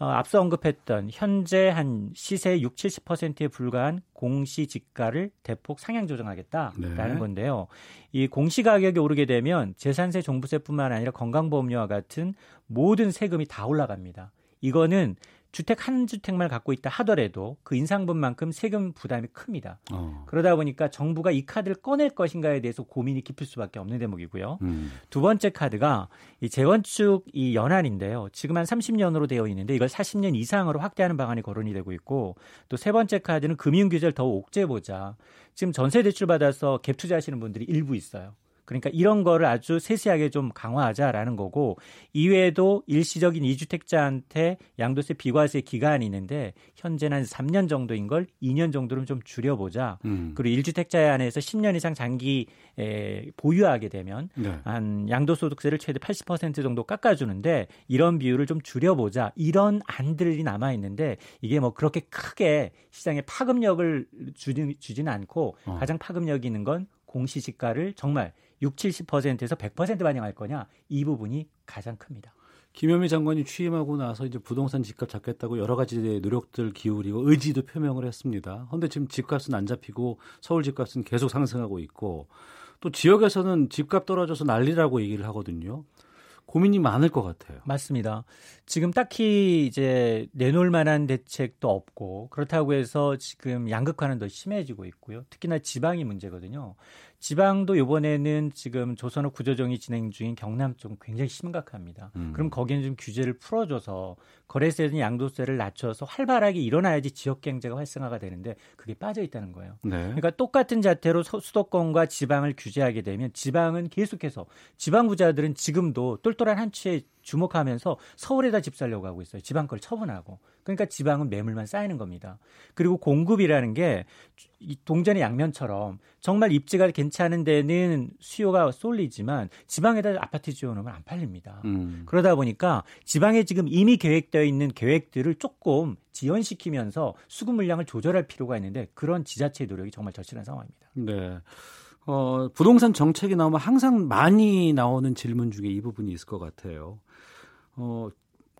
어, 앞서 언급했던 현재 한 시세 6, 70%에 불과한 공시 지가를 대폭 상향 조정하겠다라는 네. 건데요. 이 공시 가격이 오르게 되면 재산세 종부세뿐만 아니라 건강보험료와 같은 모든 세금이 다 올라갑니다. 이거는 주택 한 주택만 갖고 있다 하더라도 그 인상분만큼 세금 부담이 큽니다. 어. 그러다 보니까 정부가 이 카드를 꺼낼 것인가에 대해서 고민이 깊을 수밖에 없는 대목이고요. 음. 두 번째 카드가 이 재건축 이 연한인데요. 지금 한 30년으로 되어 있는데 이걸 40년 이상으로 확대하는 방안이 거론이 되고 있고 또 세 번째 카드는 금융 규제를 더 옥죄보자. 지금 전세 대출 받아서 갭 투자하시는 분들이 일부 있어요. 그러니까 이런 거를 아주 세세하게 좀 강화하자라는 거고 이외에도 일시적인 이주택자한테 양도세 비과세 기간이 있는데 현재는 한 3년 정도인 걸 2년 정도는 좀 줄여보자. 음. 그리고 일주택자에 한해서 10년 이상 장기 에, 보유하게 되면 네. 한 양도소득세를 최대 80% 정도 깎아주는데 이런 비율을 좀 줄여보자. 이런 안들이 남아 있는데 이게 뭐 그렇게 크게 시장에 파급력을 주진, 주지는 않고 어. 가장 파급력 있는 건 공시지가를 정말 6, 70%에서 100% 반영할 거냐 이 부분이 가장 큽니다. 김현미 장관이 취임하고 나서 이제 부동산 집값 잡겠다고 여러 가지 노력들 기울이고 의지도 표명을 했습니다. 그런데 지금 집값은 안 잡히고 서울 집값은 계속 상승하고 있고 또 지역에서는 집값 떨어져서 난리라고 얘기를 하거든요. 고민이 많을 것 같아요. 맞습니다. 지금 딱히 이제 내놓을 만한 대책도 없고 그렇다고 해서 지금 양극화는 더 심해지고 있고요. 특히나 지방이 문제거든요. 지방도 이번에는 지금 조선업 구조정이 진행 중인 경남 쪽 굉장히 심각합니다. 음. 그럼 거기는 좀 규제를 풀어줘서 거래세든 양도세를 낮춰서 활발하게 일어나야지 지역 경제가 활성화가 되는데 그게 빠져 있다는 거예요. 네. 그러니까 똑같은 자태로 수도권과 지방을 규제하게 되면 지방은 계속해서 지방 부자들은 지금도 똘똘한 한치에 주목하면서 서울에다 집 살려고 하고 있어요. 지방 걸 처분하고. 그러니까 지방은 매물만 쌓이는 겁니다. 그리고 공급이라는 게 동전의 양면처럼 정말 입지가 괜찮은 데는 수요가 쏠리지만 지방에다 아파트 지어놓으면 안 팔립니다. 음. 그러다 보니까 지방에 지금 이미 계획되어 있는 계획들을 조금 지연시키면서 수급 물량을 조절할 필요가 있는데 그런 지자체의 노력이 정말 절실한 상황입니다. 네. 어, 부동산 정책이 나오면 항상 많이 나오는 질문 중에 이 부분이 있을 것 같아요. 어,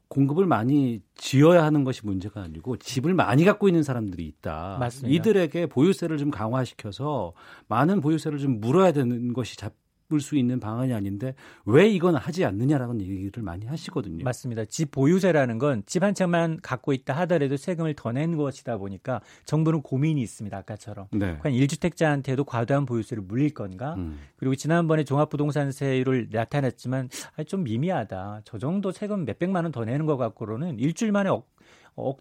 공급을 많이 지어야 하는 것이 문제가 아니고 집을 많이 갖고 있는 사람들이 있다. 맞습니다. 이들에게 보유세를 좀 강화시켜서 많은 보유세를 좀 물어야 되는 것이 바꿀 수 있는 방안이 아닌데 왜 이건 하지 않느냐라는 얘기를 많이 하시거든요. 맞습니다. 집 보유세라는 건 집 한 채만 갖고 있다 하더라도 세금을 더 내는 것이다 보니까 정부는 고민이 있습니다. 아까처럼. 네. 과연 1주택자한테도 과도한 보유세를 물릴 건가? 음. 그리고 지난번에 종합부동산세율을 나타냈지만 좀 미미하다. 저 정도 세금 몇백만 원 더 내는 것 같고로는 일주일 만에 억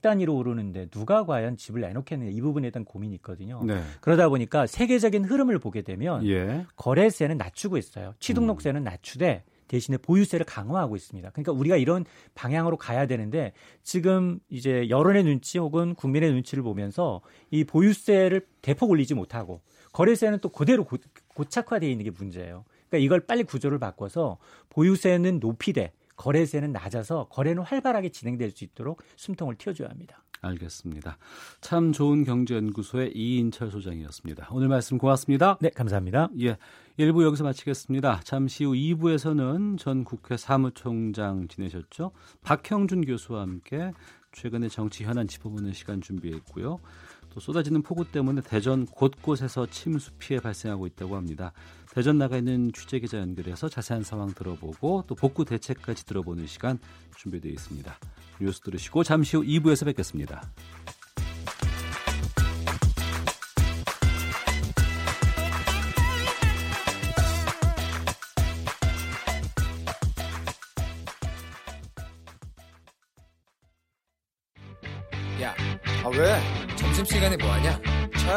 단위로 오르는데 누가 과연 집을 내놓겠느냐 이 부분에 대한 고민이 있거든요. 네. 그러다 보니까 세계적인 흐름을 보게 되면 예. 거래세는 낮추고 있어요. 취등록세는 음. 낮추되 대신에 보유세를 강화하고 있습니다. 그러니까 우리가 이런 방향으로 가야 되는데 지금 이제 여론의 눈치 혹은 국민의 눈치를 보면서 이 보유세를 대폭 올리지 못하고 거래세는 또 그대로 고, 고착화되어 있는 게 문제예요. 그러니까 이걸 빨리 구조를 바꿔서 보유세는 높이되 거래세는 낮아서 거래는 활발하게 진행될 수 있도록 숨통을 틔워줘야 합니다. 알겠습니다. 참 좋은 경제연구소의 이인철 소장이었습니다. 오늘 말씀 고맙습니다. 네, 감사합니다. 예. 1부 여기서 마치겠습니다. 잠시 후 2부에서는 전 국회 사무총장 지내셨죠? 박형준 교수와 함께 최근의 정치 현안 짚어보는 시간 준비했고요. 또 쏟아지는 폭우 때문에 대전 곳곳에서 침수 피해 발생하고 있다고 합니다. 대전 나가 있는 취재 기자 연결해서 자세한 상황 들어보고 또 복구 대책까지 들어보는 시간 준비되어 있습니다. 뉴스 들으시고 잠시 후 2부에서 뵙겠습니다.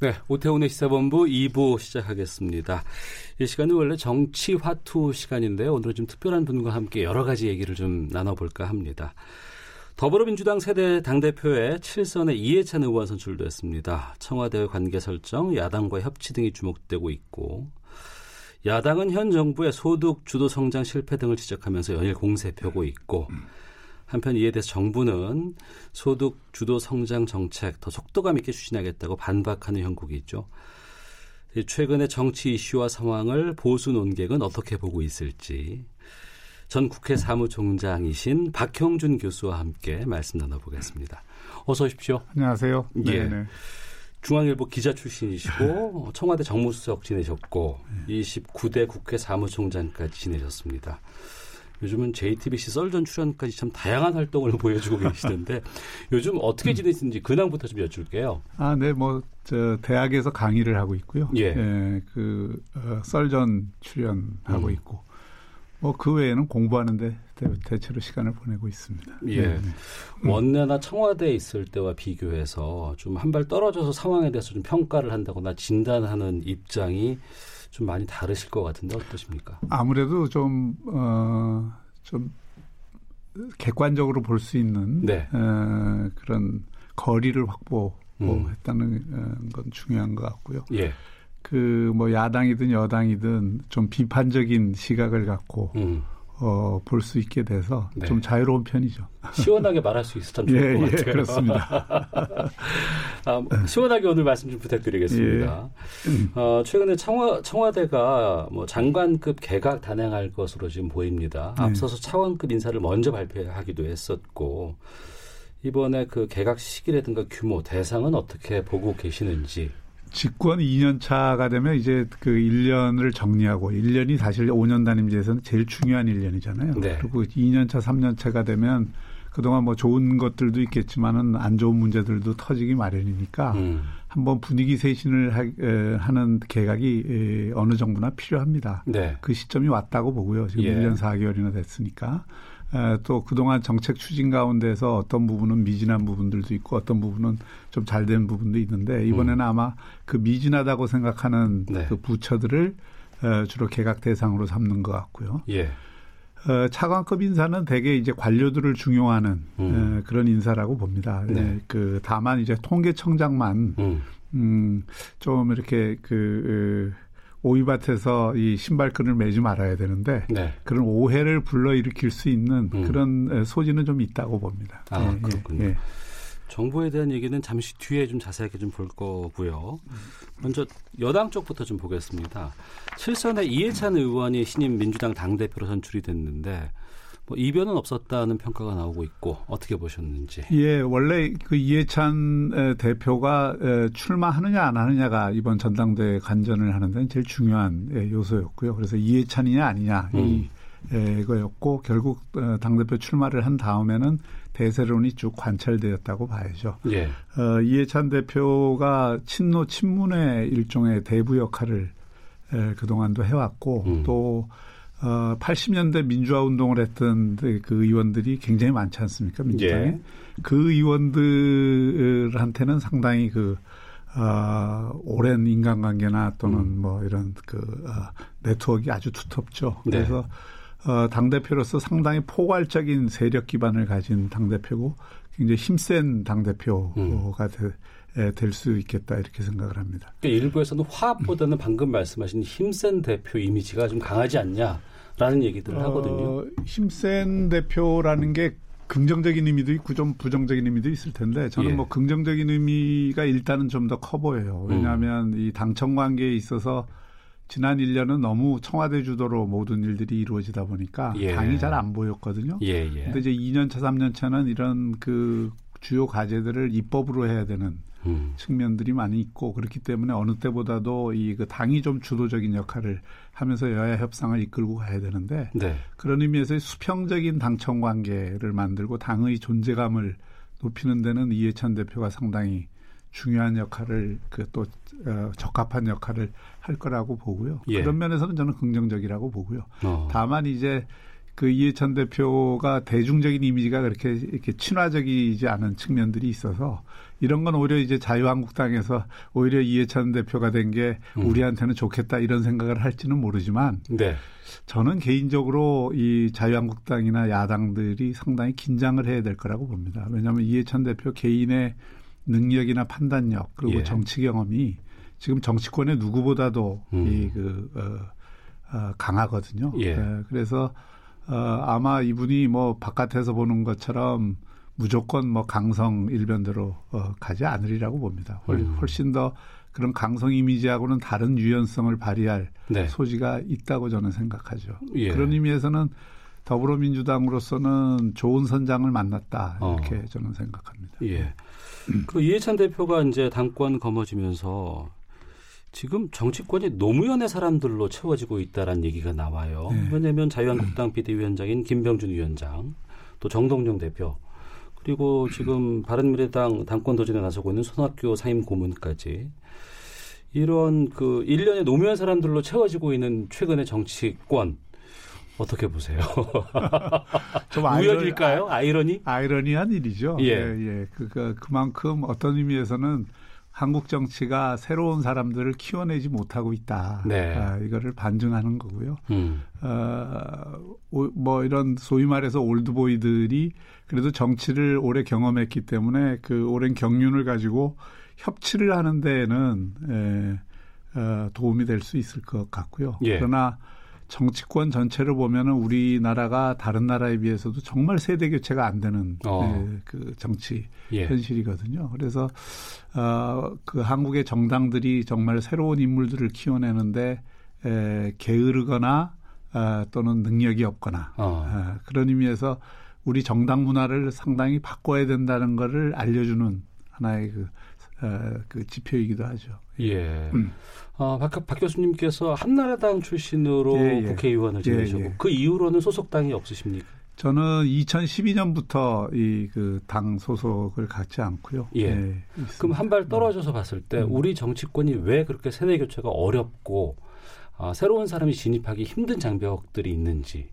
네, 오태훈의 시사본부 2부 시작하겠습니다. 이 시간은 원래 정치 화투 시간인데요. 오늘은 좀 특별한 분과 함께 여러 가지 얘기를 좀 나눠볼까 합니다. 더불어민주당 세대 당대표에 7선의 이해찬 의원 선출됐습니다. 청와대 관계 설정, 야당과의 협치 등이 주목되고 있고 야당은 현 정부의 소득 주도 성장 실패 등을 지적하면서 연일 공세 펴고 있고 한편 이에 대해서 정부는 소득 주도 성장 정책 더 속도감 있게 추진하겠다고 반박하는 형국이 있죠. 최근의 정치 이슈와 상황을 보수 논객은 어떻게 보고 있을지 전 국회 사무총장이신 박형준 교수와 함께 말씀 나눠보겠습니다. 어서 오십시오. 안녕하세요. 예. 네네. 중앙일보 기자 출신이시고 청와대 정무수석 지내셨고 29대 국회 사무총장까지 지내셨습니다. 요즘은 JTBC 썰전 출연까지 참 다양한 활동을 보여주고 계시던데 요즘 어떻게 지내시는지 근황부터 좀 여쭐게요. 아, 네, 뭐, 저, 대학에서 강의를 하고 있고요. 예. 예 그, 어, 썰전 출연하고 음. 있고. 뭐, 그 외에는 공부하는데 대, 체로 시간을 보내고 있습니다. 예. 네, 네. 원내나 청와대에 있을 때와 비교해서 좀 한 발 떨어져서 상황에 대해서 좀 평가를 한다거나 진단하는 입장이 좀 많이 다르실 것 같은데 어떠십니까? 아무래도 좀, 어, 좀, 객관적으로 볼 수 있는 네. 어, 그런 거리를 확보했다는 음. 건 중요한 것 같고요. 예. 그뭐 야당이든 여당이든 좀 비판적인 시각을 갖고 음. 어, 볼 수 있게 돼서 네. 좀 자유로운 편이죠. 시원하게 말할 수참 좋을 예, 것 예, 같아요. 그렇습니다. 아, 시원하게 오늘 말씀 좀 부탁드리겠습니다. 예. 어, 최근에 청와, 청와대가 뭐 장관급 개각 단행할 것으로 지금 보입니다. 네. 앞서서 차관급 인사를 먼저 발표하기도 했었고 이번에 그 개각 시기라든가 규모 대상은 어떻게 보고 계시는지. 집권 2년 차가 되면 이제 그 1년을 정리하고 1년이 사실 5년 단임제에서는 제일 중요한 1년이잖아요. 네. 그리고 2년 차, 3년 차가 되면 그동안 뭐 좋은 것들도 있겠지만은 안 좋은 문제들도 터지기 마련이니까 음. 한번 분위기 쇄신을 하, 에, 하는 개각이 에, 어느 정도나 필요합니다. 네. 그 시점이 왔다고 보고요. 지금 예. 1년 4개월이나 됐으니까. 에, 또 그동안 정책 추진 가운데서 어떤 부분은 미진한 부분들도 있고 어떤 부분은 좀 잘 된 부분도 있는데 이번에는 아마 그 미진하다고 생각하는 네. 그 부처들을 에, 주로 개각 대상으로 삼는 것 같고요. 예. 어, 차관급 인사는 대개 이제 관료들을 중용하는 음. 에, 그런 인사라고 봅니다. 네. 에, 그 다만 이제 통계청장만 음. 음, 좀 이렇게 그, 어, 오이밭에서 이 신발끈을 매지 말아야 되는데 네. 그런 오해를 불러일으킬 수 있는 음. 그런 에, 소지는 좀 있다고 봅니다. 아, 예, 그렇군요. 예, 예. 정부에 대한 얘기는 잠시 뒤에 좀 자세하게 좀 볼 거고요. 먼저 여당 쪽부터 좀 보겠습니다. 칠선의 이해찬 의원이 신임 민주당 당대표로 선출이 됐는데 뭐 이변은 없었다는 평가가 나오고 있고 어떻게 보셨는지. 예, 원래 그 이해찬 에, 대표가 에, 출마하느냐 안 하느냐가 이번 전당대회 간전을 하는 데는 제일 중요한 예, 요소였고요. 그래서 이해찬이냐 아니냐 이 에, 이거였고 결국 어, 당대표 출마를 한 다음에는 대세론이 쭉 관찰되었다고 봐야죠. 예. 어, 이해찬 대표가 친노 친문의 일종의 대부 역할을 에, 그동안도 해왔고 음. 또 어, 80년대 민주화 운동을 했던 그 의원들이 굉장히 많지 않습니까 민주당에 예. 그 의원들한테는 상당히 그 어, 오랜 인간관계나 또는 음. 뭐 이런 그 어, 네트워크가 아주 두텁죠. 네. 그래서 어, 당 대표로서 상당히 포괄적인 세력 기반을 가진 당 대표고 굉장히 힘센 당 대표가 될수 있겠다 이렇게 생각을 합니다. 그러니까 일부에서는 화합보다는 방금 말씀하신 힘센 대표 이미지가 좀 강하지 않냐 라는 얘기들을 하거든요. 어, 힘센 대표라는 게 긍정적인 의미도 있고 좀 부정적인 의미도 있을 텐데 저는 예. 뭐 긍정적인 의미가 일단은 좀 더 커 보여요. 왜냐하면 이 당청 관계에 있어서 지난 1년은 너무 청와대 주도로 모든 일들이 이루어지다 보니까 예. 당이 잘 안 보였거든요. 예, 예. 근데 이제 2년 차, 3년 차는 이런 그 주요 과제들을 입법으로 해야 되는 음. 측면들이 많이 있고 그렇기 때문에 어느 때보다도 이 그 당이 좀 주도적인 역할을 하면서 여야 협상을 이끌고 가야 되는데 네. 그런 의미에서 수평적인 당청 관계를 만들고 당의 존재감을 높이는 데는 이해찬 대표가 상당히 중요한 역할을 그또 어, 적합한 역할을 할 거라고 보고요. 예. 그런 면에서는 저는 긍정적이라고 보고요. 어. 다만 이제 그 이해찬 대표가 대중적인 이미지가 그렇게 이렇게 친화적이지 않은 측면들이 있어서 이런 건 오히려 이제 자유한국당에서 오히려 이해찬 대표가 된게 음. 우리한테는 좋겠다 이런 생각을 할지는 모르지만 네. 저는 개인적으로 이 자유한국당이나 야당들이 상당히 긴장을 해야 될 거라고 봅니다. 왜냐하면 이해찬 대표 개인의 능력이나 판단력 그리고 예. 정치 경험이 지금 정치권의 누구보다도 음. 이그 어, 어, 강하거든요. 예. 네, 그래서 어, 아마 이분이 뭐 바깥에서 보는 것처럼 무조건 뭐 강성 일변대로 어, 가지 않으리라고 봅니다. 훨, 음. 훨씬 더 그런 강성 이미지하고는 다른 유연성을 발휘할 네. 소지가 있다고 저는 생각하죠. 예. 그런 의미에서는 더불어민주당으로서는 좋은 선장을 만났다 이렇게 어. 저는 생각합니다. 예. 그 이해찬 대표가 이제 당권 거머쥐면서 지금 정치권이 노무현의 사람들로 채워지고 있다라는 얘기가 나와요. 네. 왜냐하면 자유한국당 비대위원장인 김병준 위원장, 또 정동영 대표, 그리고 지금 바른미래당 당권 도전에 나서고 있는 손학규 사임 고문까지 이런 그 일련의 노무현 사람들로 채워지고 있는 최근의 정치권 어떻게 보세요? 좀 우연일까요? 아이러니? 아이러니한 일이죠. 예. 예, 그, 그, 그만큼 어떤 의미에서는 한국 정치가 새로운 사람들을 키워내지 못하고 있다. 네. 아, 이거를 반증하는 거고요. 음. 어, 오- 뭐 이런 소위 말해서 올드보이들이 그래도 정치를 오래 경험했기 때문에 그 오랜 경륜을 가지고 협치를 하는 데에는 에, 어, 도움이 될 수 있을 것 같고요. 예. 그러나 정치권 전체를 보면은 우리나라가 다른 나라에 비해서도 정말 세대 교체가 안 되는 어. 에, 그 정치 예. 현실이거든요. 그래서 어, 그 한국의 정당들이 정말 새로운 인물들을 키워내는데 에, 게으르거나 아, 또는 능력이 없거나 어. 아, 그런 의미에서 우리 정당 문화를 상당히 바꿔야 된다는 거를 알려주는 하나의 그, 어, 그 지표이기도 하죠. 예. 음. 어, 박, 박 교수님께서 한나라당 출신으로 예, 예. 국회의원을 지내셨고 예, 예. 그 이후로는 소속당이 없으십니까? 저는 2012년부터 이 그 당 소속을 갖지 않고요. 예. 그럼 한 발 떨어져서 봤을 때 음. 우리 정치권이 왜 그렇게 세대 교체가 어렵고 아, 새로운 사람이 진입하기 힘든 장벽들이 있는지.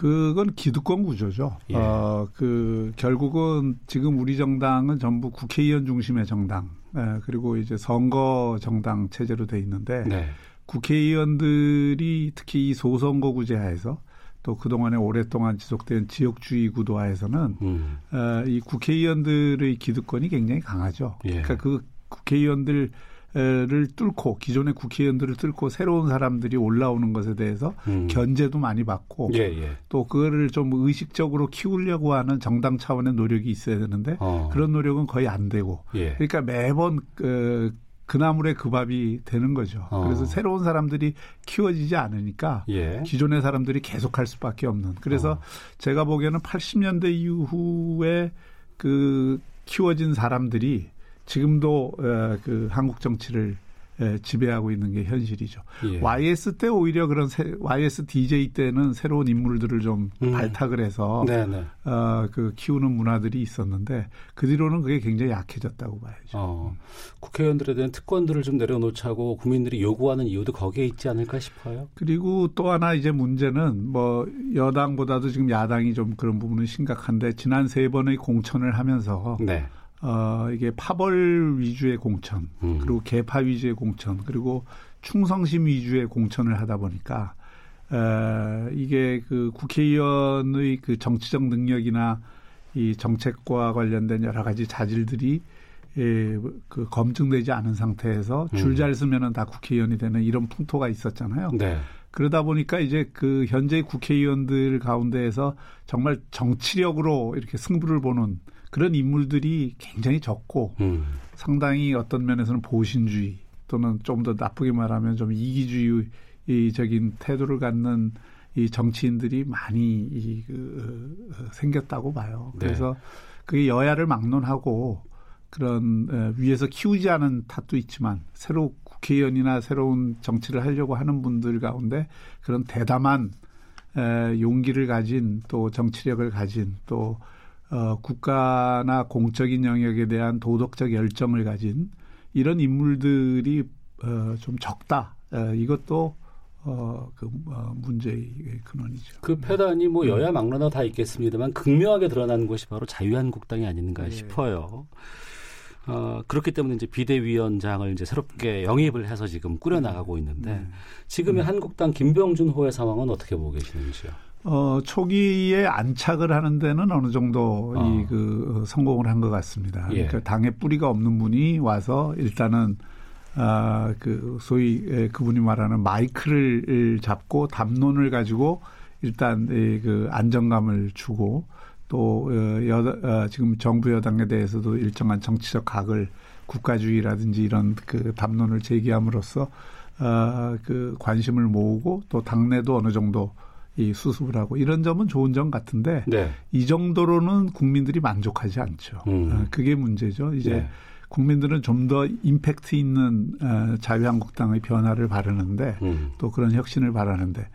그건 기득권 구조죠. 예. 어, 그 결국은 지금 우리 정당은 전부 국회의원 중심의 정당, 에, 그리고 이제 선거 정당 체제로 돼 있는데 네. 국회의원들이 특히 이 소선거구제 하에서 또 그동안에 오랫동안 지속된 지역주의 구도 하에서는 음. 어, 이 국회의원들의 기득권이 굉장히 강하죠. 예. 그러니까 그 국회의원들 를 뚫고 기존의 국회의원들을 뚫고 새로운 사람들이 올라오는 것에 대해서 음. 견제도 많이 받고 예, 예. 또 그거를 좀 의식적으로 키우려고 하는 정당 차원의 노력이 있어야 되는데 어. 그런 노력은 거의 안 되고 예. 그러니까 매번 그 그 나물의 그 밥이 되는 거죠. 어. 그래서 새로운 사람들이 키워지지 않으니까 예. 기존의 사람들이 계속할 수밖에 없는. 그래서 어. 제가 보기에는 80년대 이후에 그 키워진 사람들이 지금도 어, 그 한국 정치를 에, 지배하고 있는 게 현실이죠. 예. YS 때 오히려 그런 새, YS DJ 때는 새로운 인물들을 좀 음. 발탁을 해서 네네. 어, 그 키우는 문화들이 있었는데 그 뒤로는 그게 굉장히 약해졌다고 봐야죠. 어, 국회의원들에 대한 특권들을 좀 내려놓자고 국민들이 요구하는 이유도 거기에 있지 않을까 싶어요. 그리고 또 하나 이제 문제는 뭐 여당보다도 지금 야당이 좀 그런 부분은 심각한데 지난 세 번의 공천을 하면서 네. 어 이게 파벌 위주의 공천 음. 그리고 개파 위주의 공천 그리고 충성심 위주의 공천을 하다 보니까 에, 이게 그 국회의원의 그 정치적 능력이나 이 정책과 관련된 여러 가지 자질들이 예, 그 검증되지 않은 상태에서 줄 음. 잘 쓰면은 다 국회의원이 되는 이런 풍토가 있었잖아요. 네. 그러다 보니까 이제 그 현재 국회의원들 가운데에서 정말 정치력으로 이렇게 승부를 보는 그런 인물들이 굉장히 적고 음. 상당히 어떤 면에서는 보신주의 또는 좀 더 나쁘게 말하면 좀 이기주의적인 태도를 갖는 이 정치인들이 많이 이, 그, 어, 생겼다고 봐요. 네. 그래서 그게 여야를 막론하고 그런 에, 위에서 키우지 않은 탓도 있지만 새로 국회의원이나 새로운 정치를 하려고 하는 분들 가운데 그런 대담한 에, 용기를 가진 또 정치력을 가진 또 어, 국가나 공적인 영역에 대한 도덕적 열정을 가진 이런 인물들이 어, 좀 적다. 어, 이것도 어, 그 어, 문제의 근원이죠. 그 패단이 뭐 여야 막론화 다 있겠습니다만 극명하게 드러나는 것이 바로 자유한국당이 아닌가 네. 싶어요. 어, 그렇기 때문에 이제 비대위원장을 이제 새롭게 영입을 해서 지금 꾸려나가고 있는데 음. 지금의 한국당 김병준 호의 상황은 어떻게 보고 계시는지요? 어, 초기에 안착을 하는 데는 어느 정도 어. 이그 성공을 한 것 같습니다. 예. 그러니까 당에 뿌리가 없는 분이 와서 일단은 아, 그 소위 에, 그분이 말하는 마이크를 잡고 담론을 가지고 일단 이그 안정감을 주고 또 어, 여, 어, 지금 정부 여당에 대해서도 일정한 정치적 각을 국가주의라든지 이런 그 담론을 제기함으로써 어, 그 관심을 모으고 또 당내도 어느 정도 이 수습을 하고 이런 점은 좋은 점 같은데 네. 이 정도로는 국민들이 만족하지 않죠. 음. 어, 그게 문제죠. 이제 네. 국민들은 좀 더 임팩트 있는 어, 자유한국당의 변화를 바라는데 음. 또 그런 혁신을 바라는데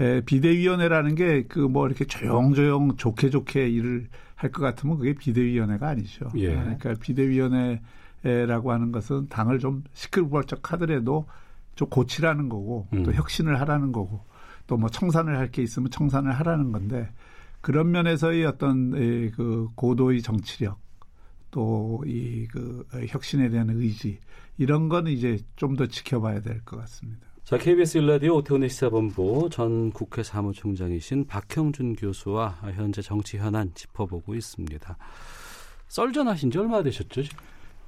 에, 비대위원회라는 게 그 뭐 이렇게 조용조용 좋게 좋게 일을 할 것 같으면 그게 비대위원회가 아니죠. 예. 그러니까 비대위원회라고 하는 것은 당을 좀 시끌벅적 하더라도 좀 고치라는 거고 또 음. 혁신을 하라는 거고 또 뭐 청산을 할 게 있으면 청산을 하라는 건데 그런 면에서의 어떤 에, 그 고도의 정치력 또 이 그 혁신에 대한 의지 이런 거는 이제 좀 더 지켜봐야 될 것 같습니다. 자, KBS 일라디오 오태훈의 시사본부 전 국회 사무총장이신 박형준 교수와 현재 정치 현안 짚어보고 있습니다. 썰전하신 지 얼마 되셨죠?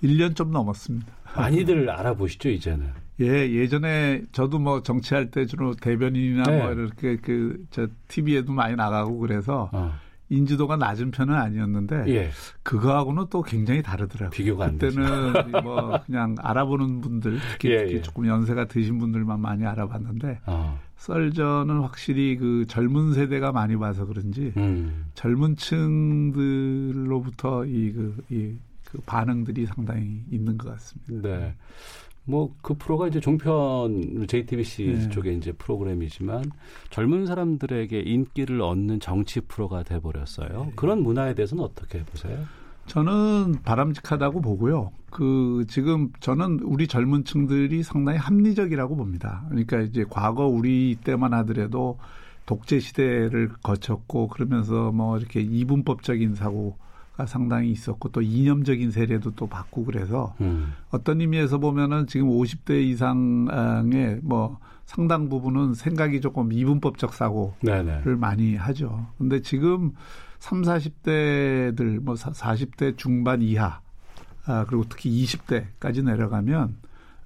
1년 좀 넘었습니다. 많이들 알아보시죠, 이제는. 예, 예전에 저도 뭐 정치할 때 주로 대변인이나 네. 뭐 이렇게 그 저 TV에도 많이 나가고 그래서 어. 인지도가 낮은 편은 아니었는데 예. 그거하고는 또 굉장히 다르더라고요. 비교가 안 그때는 뭐 그냥 알아보는 분들 특히, 예, 특히 예. 조금 연세가 드신 분들만 많이 알아봤는데 어. 썰전은 확실히 그 젊은 세대가 많이 봐서 그런지 음. 젊은 층들로부터 이그이 그 반응들이 상당히 있는 것 같습니다. 네. 뭐 그 프로가 이제 종편 JTBC 네. 쪽에 이제 프로그램이지만 젊은 사람들에게 인기를 얻는 정치 프로가 돼 버렸어요. 네. 그런 문화에 대해서는 어떻게 보세요? 저는 바람직하다고 보고요. 그 지금 저는 우리 젊은 층들이 상당히 합리적이라고 봅니다. 그러니까 이제 과거 우리 때만 하더라도 독재 시대를 거쳤고 그러면서 뭐 이렇게 이분법적인 사고 가 상당히 있었고 또 이념적인 세례도 또 받고 그래서 음. 어떤 의미에서 보면은 지금 50대 이상의 뭐 상당 부분은 생각이 조금 이분법적 사고 네네. 를 많이 하죠. 근데 지금 3, 40대들 뭐 40대 중반 이하 아 그리고 특히 20대까지 내려가면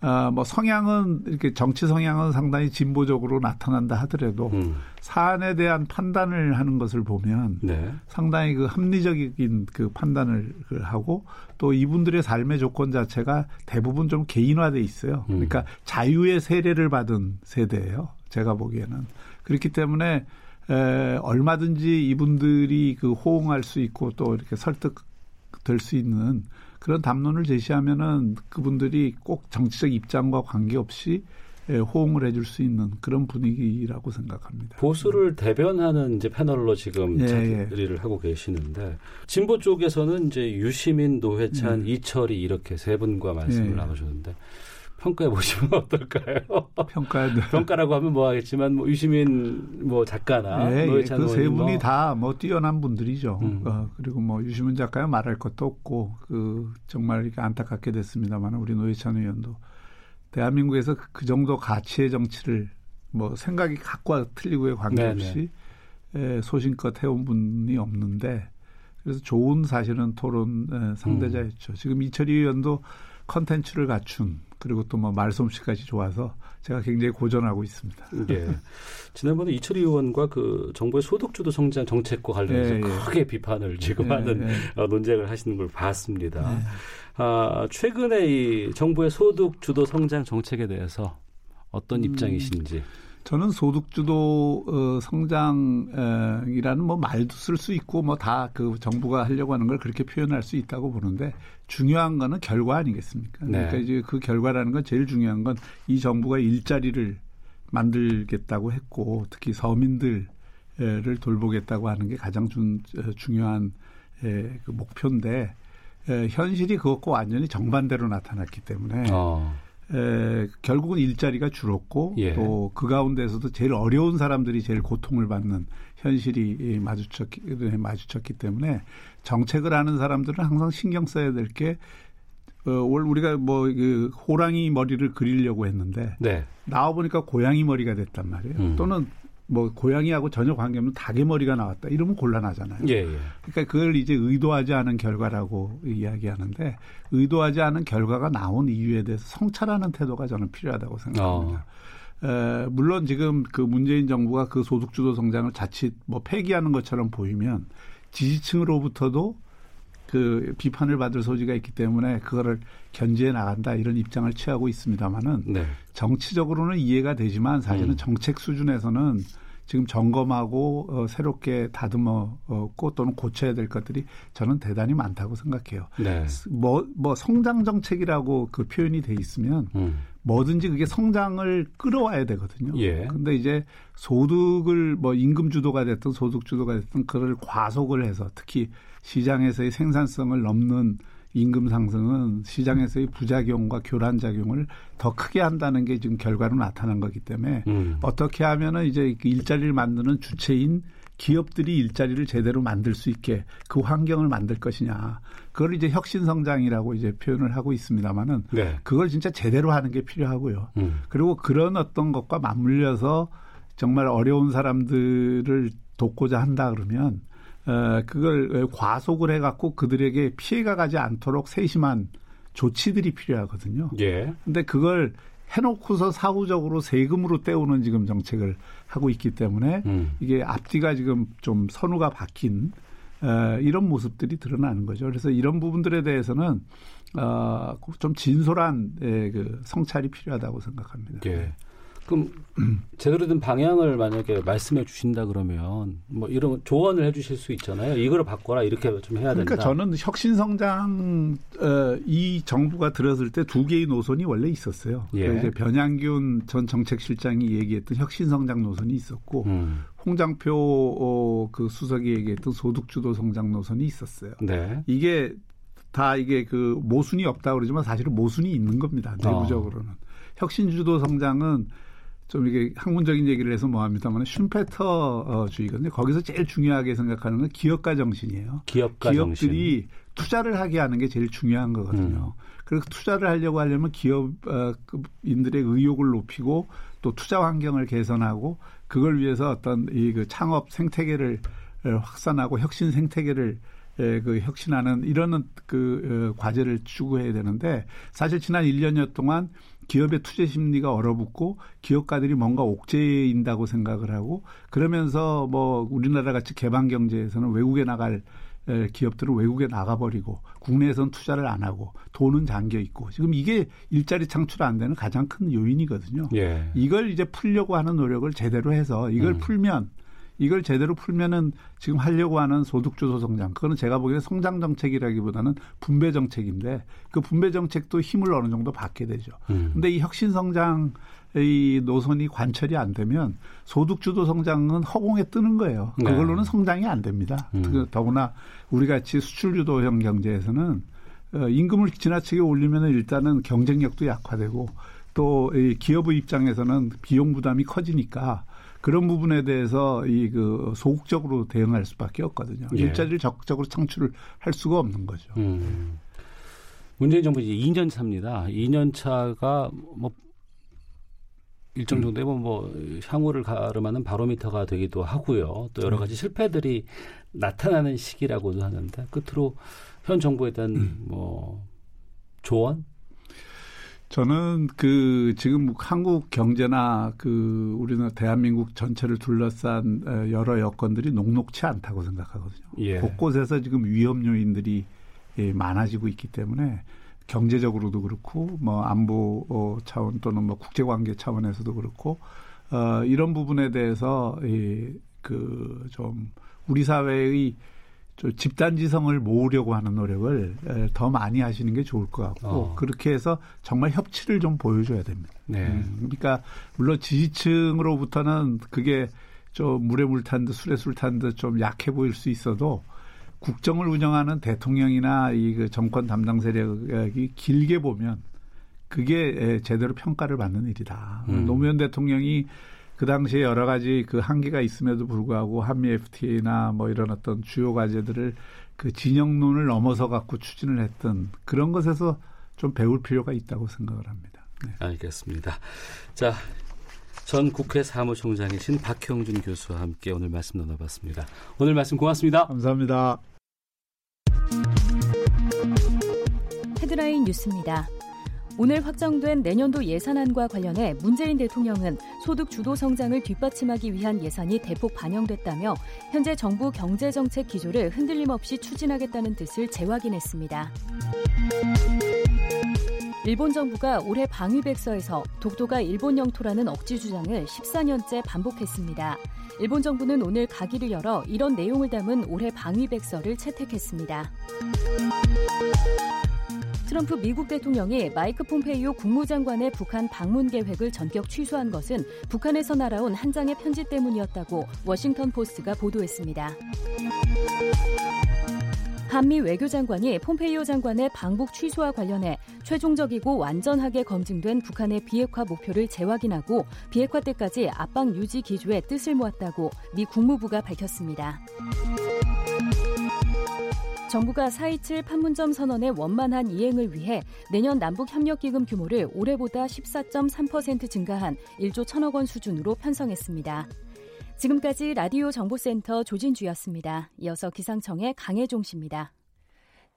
아 뭐 성향은 이렇게 정치 성향은 상당히 진보적으로 나타난다 하더라도 음. 사안에 대한 판단을 하는 것을 보면 네. 상당히 그 합리적인 그 판단을 그 하고 또 이분들의 삶의 조건 자체가 대부분 좀 개인화돼 있어요. 음. 그러니까 자유의 세례를 받은 세대예요. 제가 보기에는 그렇기 때문에 에, 얼마든지 이분들이 그 호응할 수 있고 또 이렇게 설득 될 수 있는 그런 담론을 제시하면은 그분들이 꼭 정치적 입장과 관계없이 에, 호응을 해줄 수 있는 그런 분위기라고 생각합니다. 보수를 대변하는 이제 패널로 지금 예, 자리를 하고 계시는데 진보 쪽에서는 이제 유시민, 노회찬, 예. 이철이 이렇게 세 분과 말씀을 예. 나누셨는데 평가해 보시면 어떨까요? 평가 평가라고 하면 뭐 하겠지만 뭐 유시민 뭐 작가나 예, 예. 노회찬 그세 의원님 분이 뭐 다뭐 뛰어난 분들이죠. 음. 어, 그리고 뭐 유시민 작가야 말할 것도 없고 그 정말 이렇게 안타깝게 됐습니다만 우리 노회찬 의원도 대한민국에서 그- 그 정도 가치의 정치를 뭐 생각이 각과 틀리고에 관계없이 에, 소신껏 해온 분이 없는데 그래서 좋은 사실은 토론 에, 상대자였죠. 지금 이철희 의원도 컨텐츠를 갖춘 그리고 또 뭐 말솜씨까지 좋아서 제가 굉장히 고전하고 있습니다. 예. 지난번에 이철희 의원과 그 정부의 소득주도 성장 정책과 관련해서 예, 예. 크게 비판을 지금 예, 하는 예. 어, 논쟁을 하시는 걸 봤습니다. 아, 최근에 이 정부의 소득주도 성장 정책에 대해서 어떤 음. 입장이신지. 저는 소득주도 어, 성장이라는 뭐 말도 쓸 수 있고 뭐 다 그 정부가 하려고 하는 걸 그렇게 표현할 수 있다고 보는데 중요한 거는 결과 아니겠습니까? 그러니까 네. 이제 그 결과라는 건 제일 중요한 건 이 정부가 일자리를 만들겠다고 했고 특히 서민들을 돌보겠다고 하는 게 가장 중, 어, 중요한 에, 그 목표인데 에, 현실이 그것과 완전히 정반대로 나타났기 때문에 어. 에, 결국은 일자리가 줄었고 예. 또그 가운데서도 제일 어려운 사람들이 제일 고통을 받는 현실이 이 마주쳤기 네, 마주쳤기 때문에 정책을 하는 사람들은 항상 신경 써야 될게 어, 올 우리가 뭐 그 호랑이 머리를 그리려고 했는데 네. 나와 보니까 고양이 머리가 됐단 말이에요. 음. 또는 뭐 고양이하고 전혀 관계없는 닭의 머리가 나왔다. 이러면 곤란하잖아요. 예, 예. 그러니까 그걸 이제 의도하지 않은 결과라고 이야기하는데 의도하지 않은 결과가 나온 이유에 대해서 성찰하는 태도가 저는 필요하다고 생각합니다. 에, 물론 지금 그 문재인 정부가 그 소득주도 성장을 자칫 뭐 폐기하는 것처럼 보이면 지지층으로부터도 그 비판을 받을 소지가 있기 때문에 그거를 견제해 나간다 이런 입장을 취하고 있습니다만은 네. 정치적으로는 이해가 되지만 사실은 음. 정책 수준에서는 지금 점검하고 어, 새롭게 다듬었고 또는 고쳐야 될 것들이 저는 대단히 많다고 생각해요. 네. 뭐, 뭐 성장 정책이라고 그 표현이 돼 있으면 음. 뭐든지 그게 성장을 끌어와야 되거든요. 예. 근데 이제 소득을 뭐 임금 주도가 됐든 소득 주도가 됐든 그걸 과속을 해서 특히 시장에서의 생산성을 넘는 임금 상승은 시장에서의 부작용과 교란 작용을 더 크게 한다는 게 지금 결과로 나타난 거기 때문에 음. 어떻게 하면은 이제 그 일자리를 만드는 주체인 기업들이 일자리를 제대로 만들 수 있게 그 환경을 만들 것이냐. 그걸 이제 혁신 성장이라고 이제 표현을 하고 있습니다만은 네. 그걸 진짜 제대로 하는 게 필요하고요. 음. 그리고 그런 어떤 것과 맞물려서 정말 어려운 사람들을 돕고자 한다 그러면 어, 그걸 과속을 해갖고 그들에게 피해가 가지 않도록 세심한 조치들이 필요하거든요. 예. 근데 그걸 해놓고서 사후적으로 세금으로 떼우는 지금 정책을 하고 있기 때문에 음. 이게 앞뒤가 지금 좀 선우가 바뀐 어, 이런 모습들이 드러나는 거죠. 그래서 이런 부분들에 대해서는 어, 좀 진솔한 예, 그 성찰이 필요하다고 생각합니다. 예. 그럼 제대로 된 방향을 만약에 말씀해 주신다 그러면 뭐 이런 조언을 해 주실 수 있잖아요. 이거를 바꿔라 이렇게 좀 해야 그러니까 된다. 저는 혁신 성장 어, 이 정부가 들었을 때 두 개의 노선이 원래 있었어요. 예. 그러니까 이제 변양균 전 정책실장이 얘기했던 혁신 성장 노선이 있었고 음. 홍장표 어, 그 수석이 얘기했던 소득주도 성장 노선이 있었어요. 네. 이게 다 이게 그 모순이 없다 그러지만 사실은 모순이 있는 겁니다. 어. 내부적으로는 혁신주도 성장은 좀 이게 학문적인 얘기를 해서 뭐합니다만 슈페터주의거든요. 거기서 제일 중요하게 생각하는 건 기업가 정신이에요. 기업가 기업들이 투자를 하게 하는 게 제일 중요한 거거든요. 음. 그래서 투자를 하려고 하려면 기업인들의 의욕을 높이고 또 투자 환경을 개선하고 그걸 위해서 어떤 이 그 창업 생태계를 확산하고 혁신 생태계를 에, 그 혁신하는 이런 그 어, 과제를 추구해야 되는데 사실 지난 1년여 동안 기업의 투자 심리가 얼어붙고 기업가들이 뭔가 옥죄인다고 생각을 하고 그러면서 뭐 우리나라 같이 개방 경제에서는 외국에 나갈 에, 기업들은 외국에 나가버리고 국내에선 투자를 안 하고 돈은 잠겨 있고 지금 이게 일자리 창출 안 되는 가장 큰 요인이거든요. 예. 이걸 이제 풀려고 하는 노력을 제대로 해서 이걸 음. 풀면 이걸 제대로 풀면은 지금 하려고 하는 소득주도 성장 그거는 제가 보기에는 성장 정책이라기보다는 분배 정책인데 그 분배 정책도 힘을 어느 정도 받게 되죠. 음. 근데 이 혁신 성장의 노선이 관철이 안 되면 소득주도 성장은 허공에 뜨는 거예요. 네. 그걸로는 성장이 안 됩니다. 음. 그 더구나 우리 같이 수출주도형 경제에서는 어, 임금을 지나치게 올리면 일단은 경쟁력도 약화되고 또 이 기업의 입장에서는 비용 부담이 커지니까 그런 부분에 대해서 이 그 소극적으로 대응할 수밖에 없거든요. 예. 일자리를 적극적으로 창출을 할 수가 없는 거죠. 음. 문재인 정부 이제 2년 차입니다. 2년 차가 뭐 일정 정도의 뭐, 뭐 향후를 가름하는 바로미터가 되기도 하고요. 또 여러 가지 실패들이 나타나는 시기라고도 하는데 끝으로 현 정부에 대한 뭐 조언? 저는 그 지금 한국 경제나 그 우리는 대한민국 전체를 둘러싼 어, 여러 여건들이 녹록치 않다고 생각하거든요. 예. 곳곳에서 지금 위험 요인들이 예, 많아지고 있기 때문에 경제적으로도 그렇고 뭐 안보 어, 차원 또는 뭐 국제 관계 차원에서도 그렇고 어, 이런 부분에 대해서 그좀 우리 사회의 저 집단지성을 모으려고 하는 노력을 에, 더 많이 하시는 게 좋을 것 같고 어. 그렇게 해서 정말 협치를 좀 보여줘야 됩니다. 네. 음, 그러니까 물론 지지층으로부터는 그게 좀 물에 물 탄 듯 술에 술 탄 듯 좀 약해 보일 수 있어도 국정을 운영하는 대통령이나 이 그 정권 담당 세력이 길게 보면 그게 에, 제대로 평가를 받는 일이다. 음. 노무현 대통령이 그 당시에 여러 가지 그 한계가 있음에도 불구하고 한미 FTA나 뭐 이런 어떤 주요 과제들을 그 진영론을 넘어서 갖고 추진을 했던 그런 것에서 좀 배울 필요가 있다고 생각을 합니다. 네. 알겠습니다. 자, 전 국회 사무총장이신 박형준 교수와 함께 오늘 말씀 나눠봤습니다. 오늘 말씀 고맙습니다. 감사합니다. 헤드라인 뉴스입니다. 오늘 확정된 내년도 예산안과 관련해 문재인 대통령은 소득 주도 성장을 뒷받침하기 위한 예산이 대폭 반영됐다며 현재 정부 경제 정책 기조를 흔들림 없이 추진하겠다는 뜻을 재확인했습니다. 일본 정부가 올해 방위백서에서 독도가 일본 영토라는 억지 주장을 14년째 반복했습니다. 일본 정부는 오늘 가기를 열어 이런 내용을 담은 올해 방위백서를 채택했습니다. 트럼프 미국 대통령이 마이크 폼페이오 국무장관의 북한 방문 계획을 전격 취소한 것은 북한에서 날아온 한 장의 편지 때문이었다고 워싱턴 포스트가 보도했습니다. 한미 외교장관이 폼페이오 장관의 방북 취소와 관련해 최종적이고 완전하게 검증된 북한의 비핵화 목표를 재확인하고 비핵화 때까지 압박 유지 기조에 뜻을 모았다고 미 국무부가 밝혔습니다. 정부가 4.27 판문점 선언의 원만한 이행을 위해 내년 남북협력기금 규모를 올해보다 14.3% 증가한 1조 1천억 원 수준으로 편성했습니다. 지금까지 라디오 정보센터 조진주였습니다. 이어서 기상청의 강혜종 씨입니다.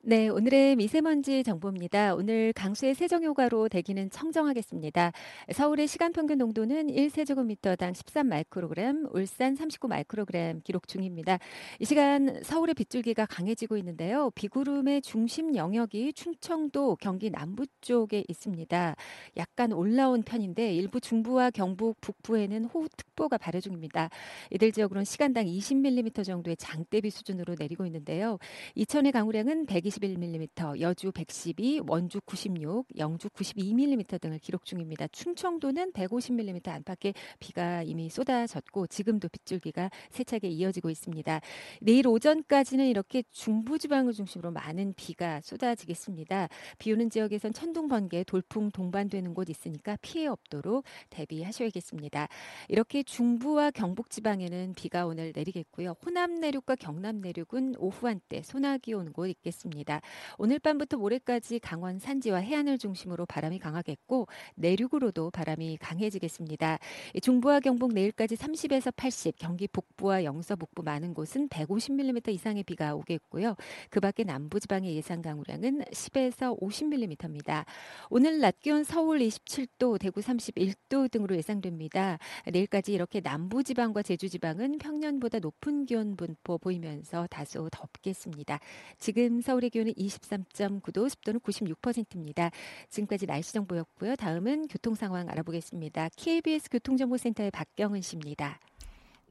네, 오늘의 미세먼지 정보입니다. 오늘 강수의 세정 효과로 대기는 청정하겠습니다. 서울의 시간 평균 농도는 1세제곱미터당 13 마이크로그램, 울산 39 마이크로그램 기록 중입니다. 이 시간 서울의 빗줄기가 강해지고 있는데요. 비구름의 중심 영역이 충청도, 경기 남부 쪽에 있습니다. 약간 올라온 편인데 일부 중부와 경북 북부에는 호우특보가 발효 중입니다. 이들 지역으로는 시간당 20mm 정도의 장대비 수준으로 내리고 있는데요. 이천의 강우량은 120 121mm, 여주 112, 원주 96, 영주 92mm 등을 기록 중입니다. 충청도는 150mm 안팎의 비가 이미 쏟아졌고 지금도 빗줄기가 세차게 이어지고 있습니다. 내일 오전까지는 이렇게 중부지방을 중심으로 많은 비가 쏟아지겠습니다. 비 오는 지역에선 천둥, 번개, 돌풍 동반되는 곳 있으니까 피해 없도록 대비하셔야겠습니다. 이렇게 중부와 경북 지방에는 비가 오늘 내리겠고요. 호남 내륙과 경남 내륙은 오후 한때 소나기 오는 곳 있겠습니다. 있습니다. 오늘 밤부터 모레까지 강원 산지와 해안을 중심으로 바람이 강하겠고 내륙으로도 바람이 강해지겠습니다. 중부와 경북 내일까지 30에서 80, 경기 북부와 영서 북부 많은 곳은 150mm 이상의 비가 오겠고요. 그 밖에 남부 지방의 예상 강우량은 10에서 50mm입니다. 오늘 낮 기온 서울 27도, 대구 31도 등으로 예상됩니다. 내일까지 이렇게 남부 지방과 제주 지방은 평년보다 높은 기온 분포 보이면서 다소 덥겠습니다. 지금 서울의 기온은 23.9도, 습도는 96%입니다. 지금까지 날씨 정보였고요. 다음은 교통 상황 알아보겠습니다. KBS 교통정보센터의 박경은 씨입니다.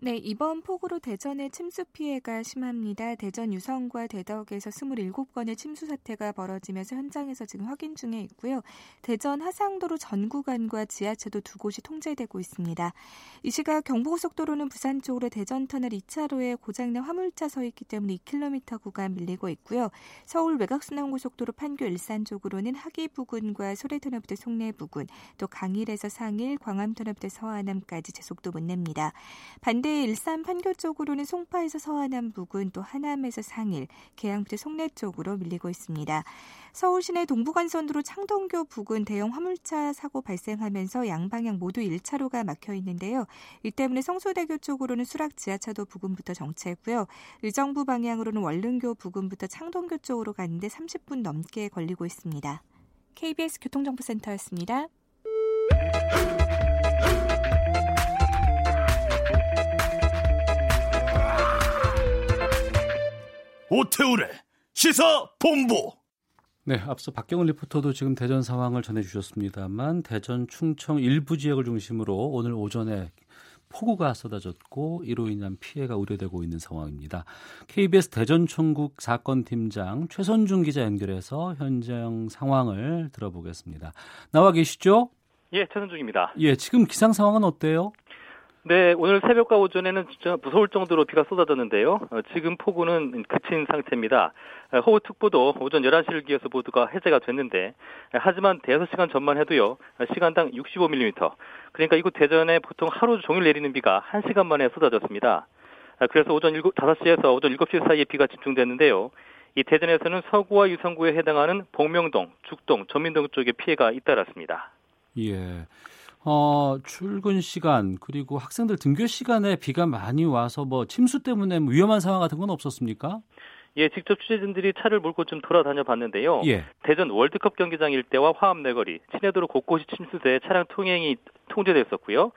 네, 이번 폭우로 대전의 침수 피해가 심합니다. 대전 유성과 대덕에서 27건의 침수 사태가 벌어지면서 현장에서 지금 확인 중에 있고요. 대전 하상도로 전 구간과 지하철도 두 곳이 통제되고 있습니다. 이 시각 경부고속도로는 부산 쪽으로 대전 터널 2차로에 고장난 화물차 서 있기 때문에 2km 구간 밀리고 있고요. 서울 외곽순환고속도로 판교 일산 쪽으로는 하기 부근과 소래터널부터 송내 부근, 또 강일에서 상일, 광암터널부터 서하남까지 제속도 못 냅니다. 반대 반대 일산 판교 쪽으로는 송파에서 서하남 부근 또 하남에서 상일, 계양부터 송내 쪽으로 밀리고 있습니다. 서울 시내 동부간선도로 창동교 부근 대형 화물차 사고 발생하면서 양방향 모두 1차로가 막혀 있는데요. 이 때문에 성수대교 쪽으로는 수락 지하차도 부근부터 정체고요. 의정부 방향으로는 월릉교 부근부터 창동교 쪽으로 가는데 30분 넘게 걸리고 있습니다. KBS 교통정보센터였습니다. 오태우래 시사 본부. 네, 앞서 박경훈 리포터도 지금 대전 상황을 전해주셨습니다만 대전, 충청 일부 지역을 중심으로 오늘 오전에 폭우가 쏟아졌고 이로 인한 피해가 우려되고 있는 상황입니다. KBS 대전총국 사건팀장 최선중 기자 연결해서 현장 상황을 들어보겠습니다. 나와 계시죠? 예, 최선중입니다. 예, 지금 기상 상황은 어때요? 네, 오늘 새벽과 오전에는 진짜 무서울 정도로 비가 쏟아졌는데요. 어, 지금 폭우는 그친 상태입니다. 어, 호우특보도 오전 11시를 기해서 모두가 해제가 됐는데, 하지만 대여섯 시간 전만 해도요, 시간당 65mm. 그러니까 이곳 대전에 보통 하루 종일 내리는 비가 1시간 만에 쏟아졌습니다. 어, 그래서 오전 7, 5시에서 오전 7시 사이에 비가 집중됐는데요. 이 대전에서는 서구와 유성구에 해당하는 복명동, 죽동, 전민동 쪽에 피해가 잇따랐습니다. 예. 어, 출근 시간 그리고 학생들 등교 시간에 비가 많이 와서 뭐 침수 때문에 뭐 위험한 상황 같은 건 없었습니까? 예, 직접 취재진들이 차를 몰고 좀 돌아다녀 봤는데요. 예. 대전 월드컵 경기장 일대와 화합내거리, 친해도로 곳곳이 침수돼 차량 통행이 통제됐었고요.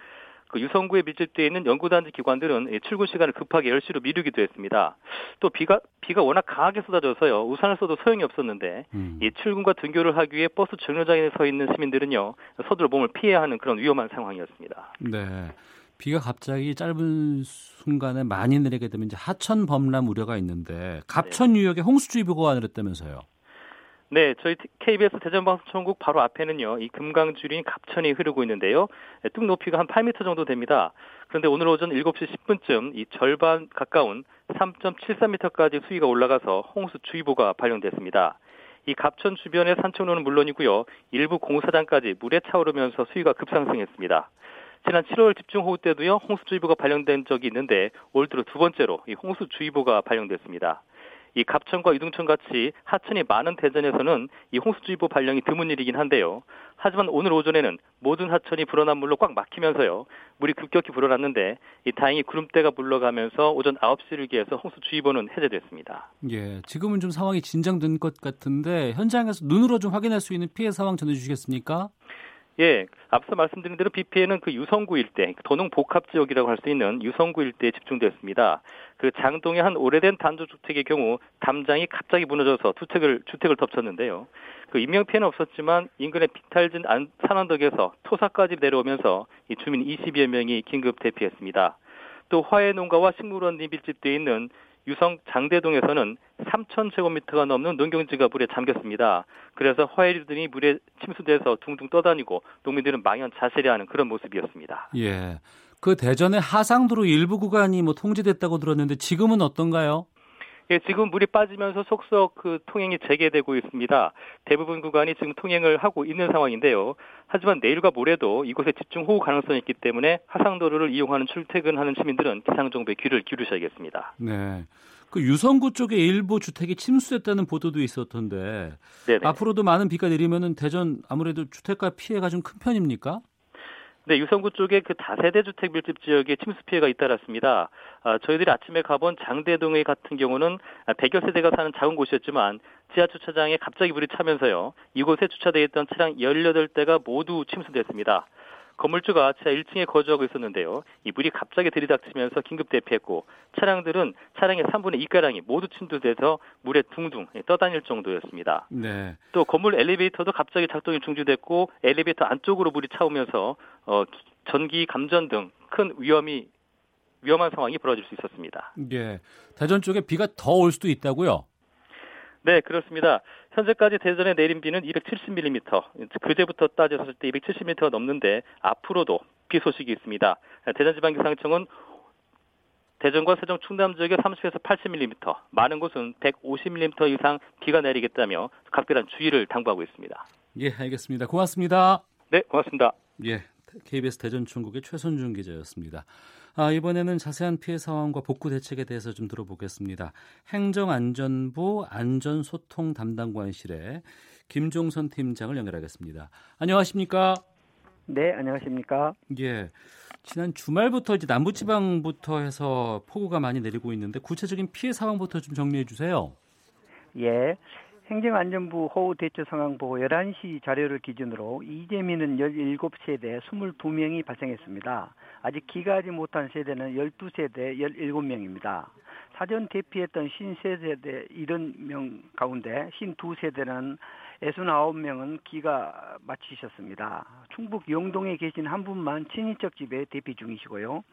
그 유성구에 밀집되어 있는 연구단지 기관들은 출근 시간을 급하게 10시로 미루기도 했습니다. 또 비가 비가 워낙 강하게 쏟아져서요. 우산을 써도 소용이 없었는데 음. 이 출근과 등교를 하기 위해 버스 정류장에 서 있는 시민들은요. 서둘러 몸을 피해야 하는 그런 위험한 상황이었습니다. 네. 비가 갑자기 짧은 순간에 많이 내리게 되면 이제 하천 범람 우려가 있는데 갑천 유역에 홍수주의보가 내렸다면서요. 네, 저희 KBS 대전방송국 바로 앞에는요, 이 금강주린 갑천이 흐르고 있는데요. 네, 뚝 높이가 한 8m 정도 됩니다. 그런데 오늘 오전 7시 10분쯤 이 절반 가까운 3.73m까지 수위가 올라가서 홍수주의보가 발령됐습니다. 이 갑천 주변의 산책로는 물론이고요, 일부 공사장까지 물에 차오르면서 수위가 급상승했습니다. 지난 7월 집중호우 때도요, 홍수주의보가 발령된 적이 있는데 올 들어 두 번째로 이 홍수주의보가 발령됐습니다. 이 갑천과 이둥천 같이 하천이 많은 대전에서는 이 홍수주의보 발령이 드문 일이긴 한데요. 하지만 오늘 오전에는 모든 하천이 불어난 물로 꽉 막히면서요. 물이 급격히 불어났는데 이 다행히 구름대가 물러가면서 오전 9시를 기해서 홍수주의보는 해제됐습니다. 예, 지금은 좀 상황이 진정된 것 같은데 현장에서 눈으로 좀 확인할 수 있는 피해 상황 전해주시겠습니까? 예, 앞서 말씀드린 대로 비 피해는 그 유성구 일대, 도농 복합 지역이라고 할 수 있는 유성구 일대에 집중됐습니다. 그 장동의 한 오래된 단독 주택의 경우 담장이 갑자기 무너져서 주택을 주택을 덮쳤는데요. 그 인명 피해는 없었지만 인근의 비탈진 산원덕에서 토사까지 내려오면서 이 주민 20여 명이 긴급 대피했습니다. 또 화해 농가와 식물원이 밀집되어 있는 유성 장대동에서는 3천 제곱미터가 넘는 농경지가 물에 잠겼습니다. 그래서 화해류들이 물에 침수돼서 둥둥 떠다니고 농민들은 망연자실해하는 그런 모습이었습니다. 예. 그 대전의 하상도로 일부 구간이 뭐 통제됐다고 들었는데 지금은 어떤가요? 예, 지금 물이 빠지면서 속속 그 통행이 재개되고 있습니다. 대부분 구간이 지금 통행을 하고 있는 상황인데요. 하지만 내일과 모레도 이곳에 집중 호우 가능성이 있기 때문에 하상도로를 이용하는 출퇴근하는 시민들은 기상 정보에 귀를 기울이셔야겠습니다. 네. 그 유성구 쪽에 일부 주택이 침수됐다는 보도도 있었던데 네네. 앞으로도 많은 비가 내리면은 대전 아무래도 주택가 피해가 좀 큰 편입니까? 네, 유성구 쪽에 그 다세대 주택 밀집 지역에 침수 피해가 잇따랐습니다. 아, 저희들이 아침에 가본 장대동의 같은 경우는 100여 세대가 사는 작은 곳이었지만 지하 주차장에 갑자기 물이 차면서요. 이곳에 주차되어 있던 차량 18대가 모두 침수됐습니다. 건물주가 지하 1층에 거주하고 있었는데요. 이 물이 갑자기 들이닥치면서 긴급 대피했고 차량들은 차량의 3분의 2가량이 모두 침투돼서 물에 둥둥 떠다닐 정도였습니다. 네. 또 건물 엘리베이터도 갑자기 작동이 중지됐고 엘리베이터 안쪽으로 물이 차오면서 어, 전기 감전 등 큰 위험이 위험한 상황이 벌어질 수 있었습니다. 예. 대전 쪽에 비가 더 올 수도 있다고요? 네, 그렇습니다. 현재까지 대전에 내린 비는 270mm, 그제부터 따졌을 때 270mm가 넘는데 앞으로도 비 소식이 있습니다. 대전지방기상청은 대전과 세종 충남 지역에 30에서 80mm, 많은 곳은 150mm 이상 비가 내리겠다며 각별한 주의를 당부하고 있습니다. 예, 알겠습니다. 고맙습니다. 네, 고맙습니다. 예, KBS 대전 중국의 최선준 기자였습니다. 아, 이번에는 자세한 피해 상황과 복구 대책에 대해서 좀 들어보겠습니다. 행정안전부 안전소통 담당관실에 김종선 팀장을 연결하겠습니다. 안녕하십니까? 네, 안녕하십니까? 예. 지난 주말부터 이제 남부지방부터 해서 폭우가 많이 내리고 있는데 구체적인 피해 상황부터 좀 정리해 주세요. 예. 행정안전부 호우 대처 상황 보고 11시 자료를 기준으로 이재민은 17세대 22명이 발생했습니다. 아직 귀가하지 못한 세대는 12세대 17명입니다. 사전 대피했던 53세대 70명 가운데 52세대는 69명은 기가 마치셨습니다. 충북 영동에 계신 한 분만 친인척 집에 대피 중이시고요.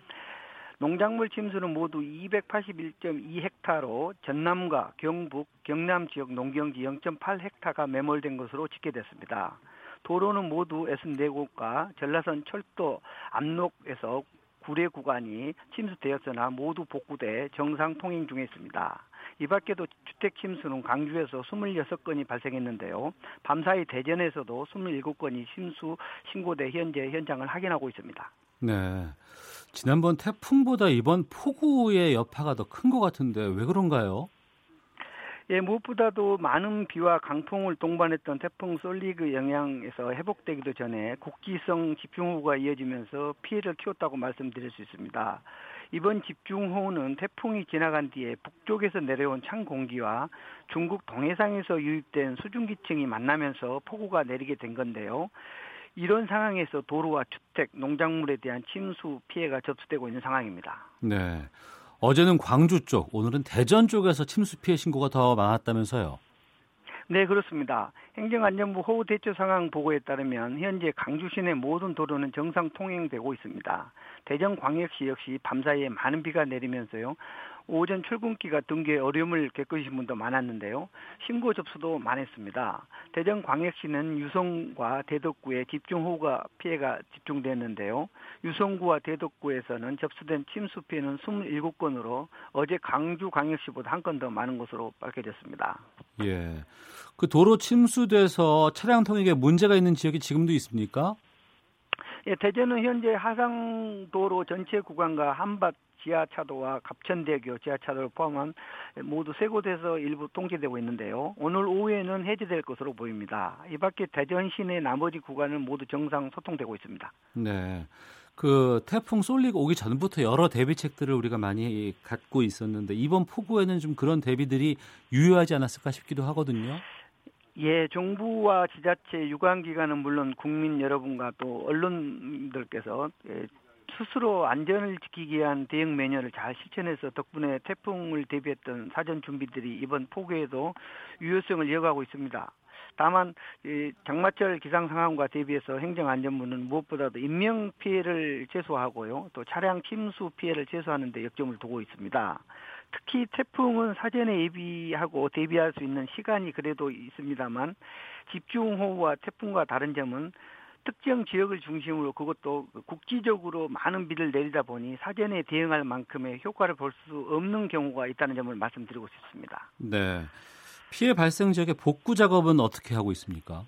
농작물 침수는 모두 281.2헥타로 전남과 경북, 경남 지역 농경지 0.8헥타가 매몰된 것으로 집계됐습니다. 도로는 모두 64곳과 전라선 철도 압록에서 구례 구간이 침수되었으나 모두 복구돼 정상 통행 중에 있습니다. 이 밖에도 주택 침수는 광주에서 26건이 발생했는데요. 밤사이 대전에서도 27건이 침수 신고돼 현재 현장을 확인하고 있습니다. 네. 지난번 태풍보다 이번 폭우의 여파가 더 큰 것 같은데 왜 그런가요? 예, 무엇보다도 많은 비와 강풍을 동반했던 태풍 솔리그 영향에서 회복되기도 전에 국지성 집중호우가 이어지면서 피해를 키웠다고 말씀드릴 수 있습니다. 이번 집중호우는 태풍이 지나간 뒤에 북쪽에서 내려온 찬 공기와 중국 동해상에서 유입된 수증기층이 만나면서 폭우가 내리게 된 건데요. 이런 상황에서 도로와 주택, 농작물에 대한 침수 피해가 접수되고 있는 상황입니다. 네. 어제는 광주 쪽, 오늘은 대전 쪽에서 침수 피해 신고가 더 많았다면서요. 네, 그렇습니다. 행정안전부 호우 대처 상황 보고에 따르면 현재 강주 시 내 모든 도로는 정상 통행되고 있습니다. 대전 광역시 역시 밤사이에 많은 비가 내리면서요. 오전 출근기가 등교에 어려움을 겪으신 분도 많았는데요. 신고 접수도 많았습니다. 대전 광역시는 유성과 대덕구에 집중호우가 피해가 집중됐는데요. 유성구와 대덕구에서는 접수된 침수 피해는 27건으로 어제 강주 광역시보다 한 건 더 많은 것으로 밝혀졌습니다. 예. 그 도로 침수돼서 차량 통행에 문제가 있는 지역이 지금도 있습니까? 예, 대전은 현재 하상도로 전체 구간과 한밭 지하차도와 갑천대교 지하차도를 포함한 모두 세 곳에서 일부 통제되고 있는데요. 오늘 오후에는 해제될 것으로 보입니다. 이 밖에 대전 시내 나머지 구간은 모두 정상 소통되고 있습니다. 네. 그 태풍 쏠리고 오기 전부터 여러 대비책들을 우리가 많이 갖고 있었는데 이번 폭우에는 좀 그런 대비들이 유효하지 않았을까 싶기도 하거든요. 예, 정부와 지자체 유관기관은 물론 국민 여러분과 또 언론들께서 예, 스스로 안전을 지키기 위한 대응 매뉴얼을 잘 실천해서 덕분에 태풍을 대비했던 사전 준비들이 이번 폭우에도 유효성을 이어가고 있습니다. 다만 장마철 기상 상황과 대비해서 행정안전부는 무엇보다도 인명 피해를 최소화하고요, 또 차량 침수 피해를 최소화하는 데 역점을 두고 있습니다. 특히 태풍은 사전에 예비하고 대비할 수 있는 시간이 그래도 있습니다만 집중호우와 태풍과 다른 점은 특정 지역을 중심으로 그것도 국지적으로 많은 비를 내리다 보니 사전에 대응할 만큼의 효과를 볼 수 없는 경우가 있다는 점을 말씀드리고 싶습니다. 네. 피해 발생 지역의 복구 작업은 어떻게 하고 있습니까?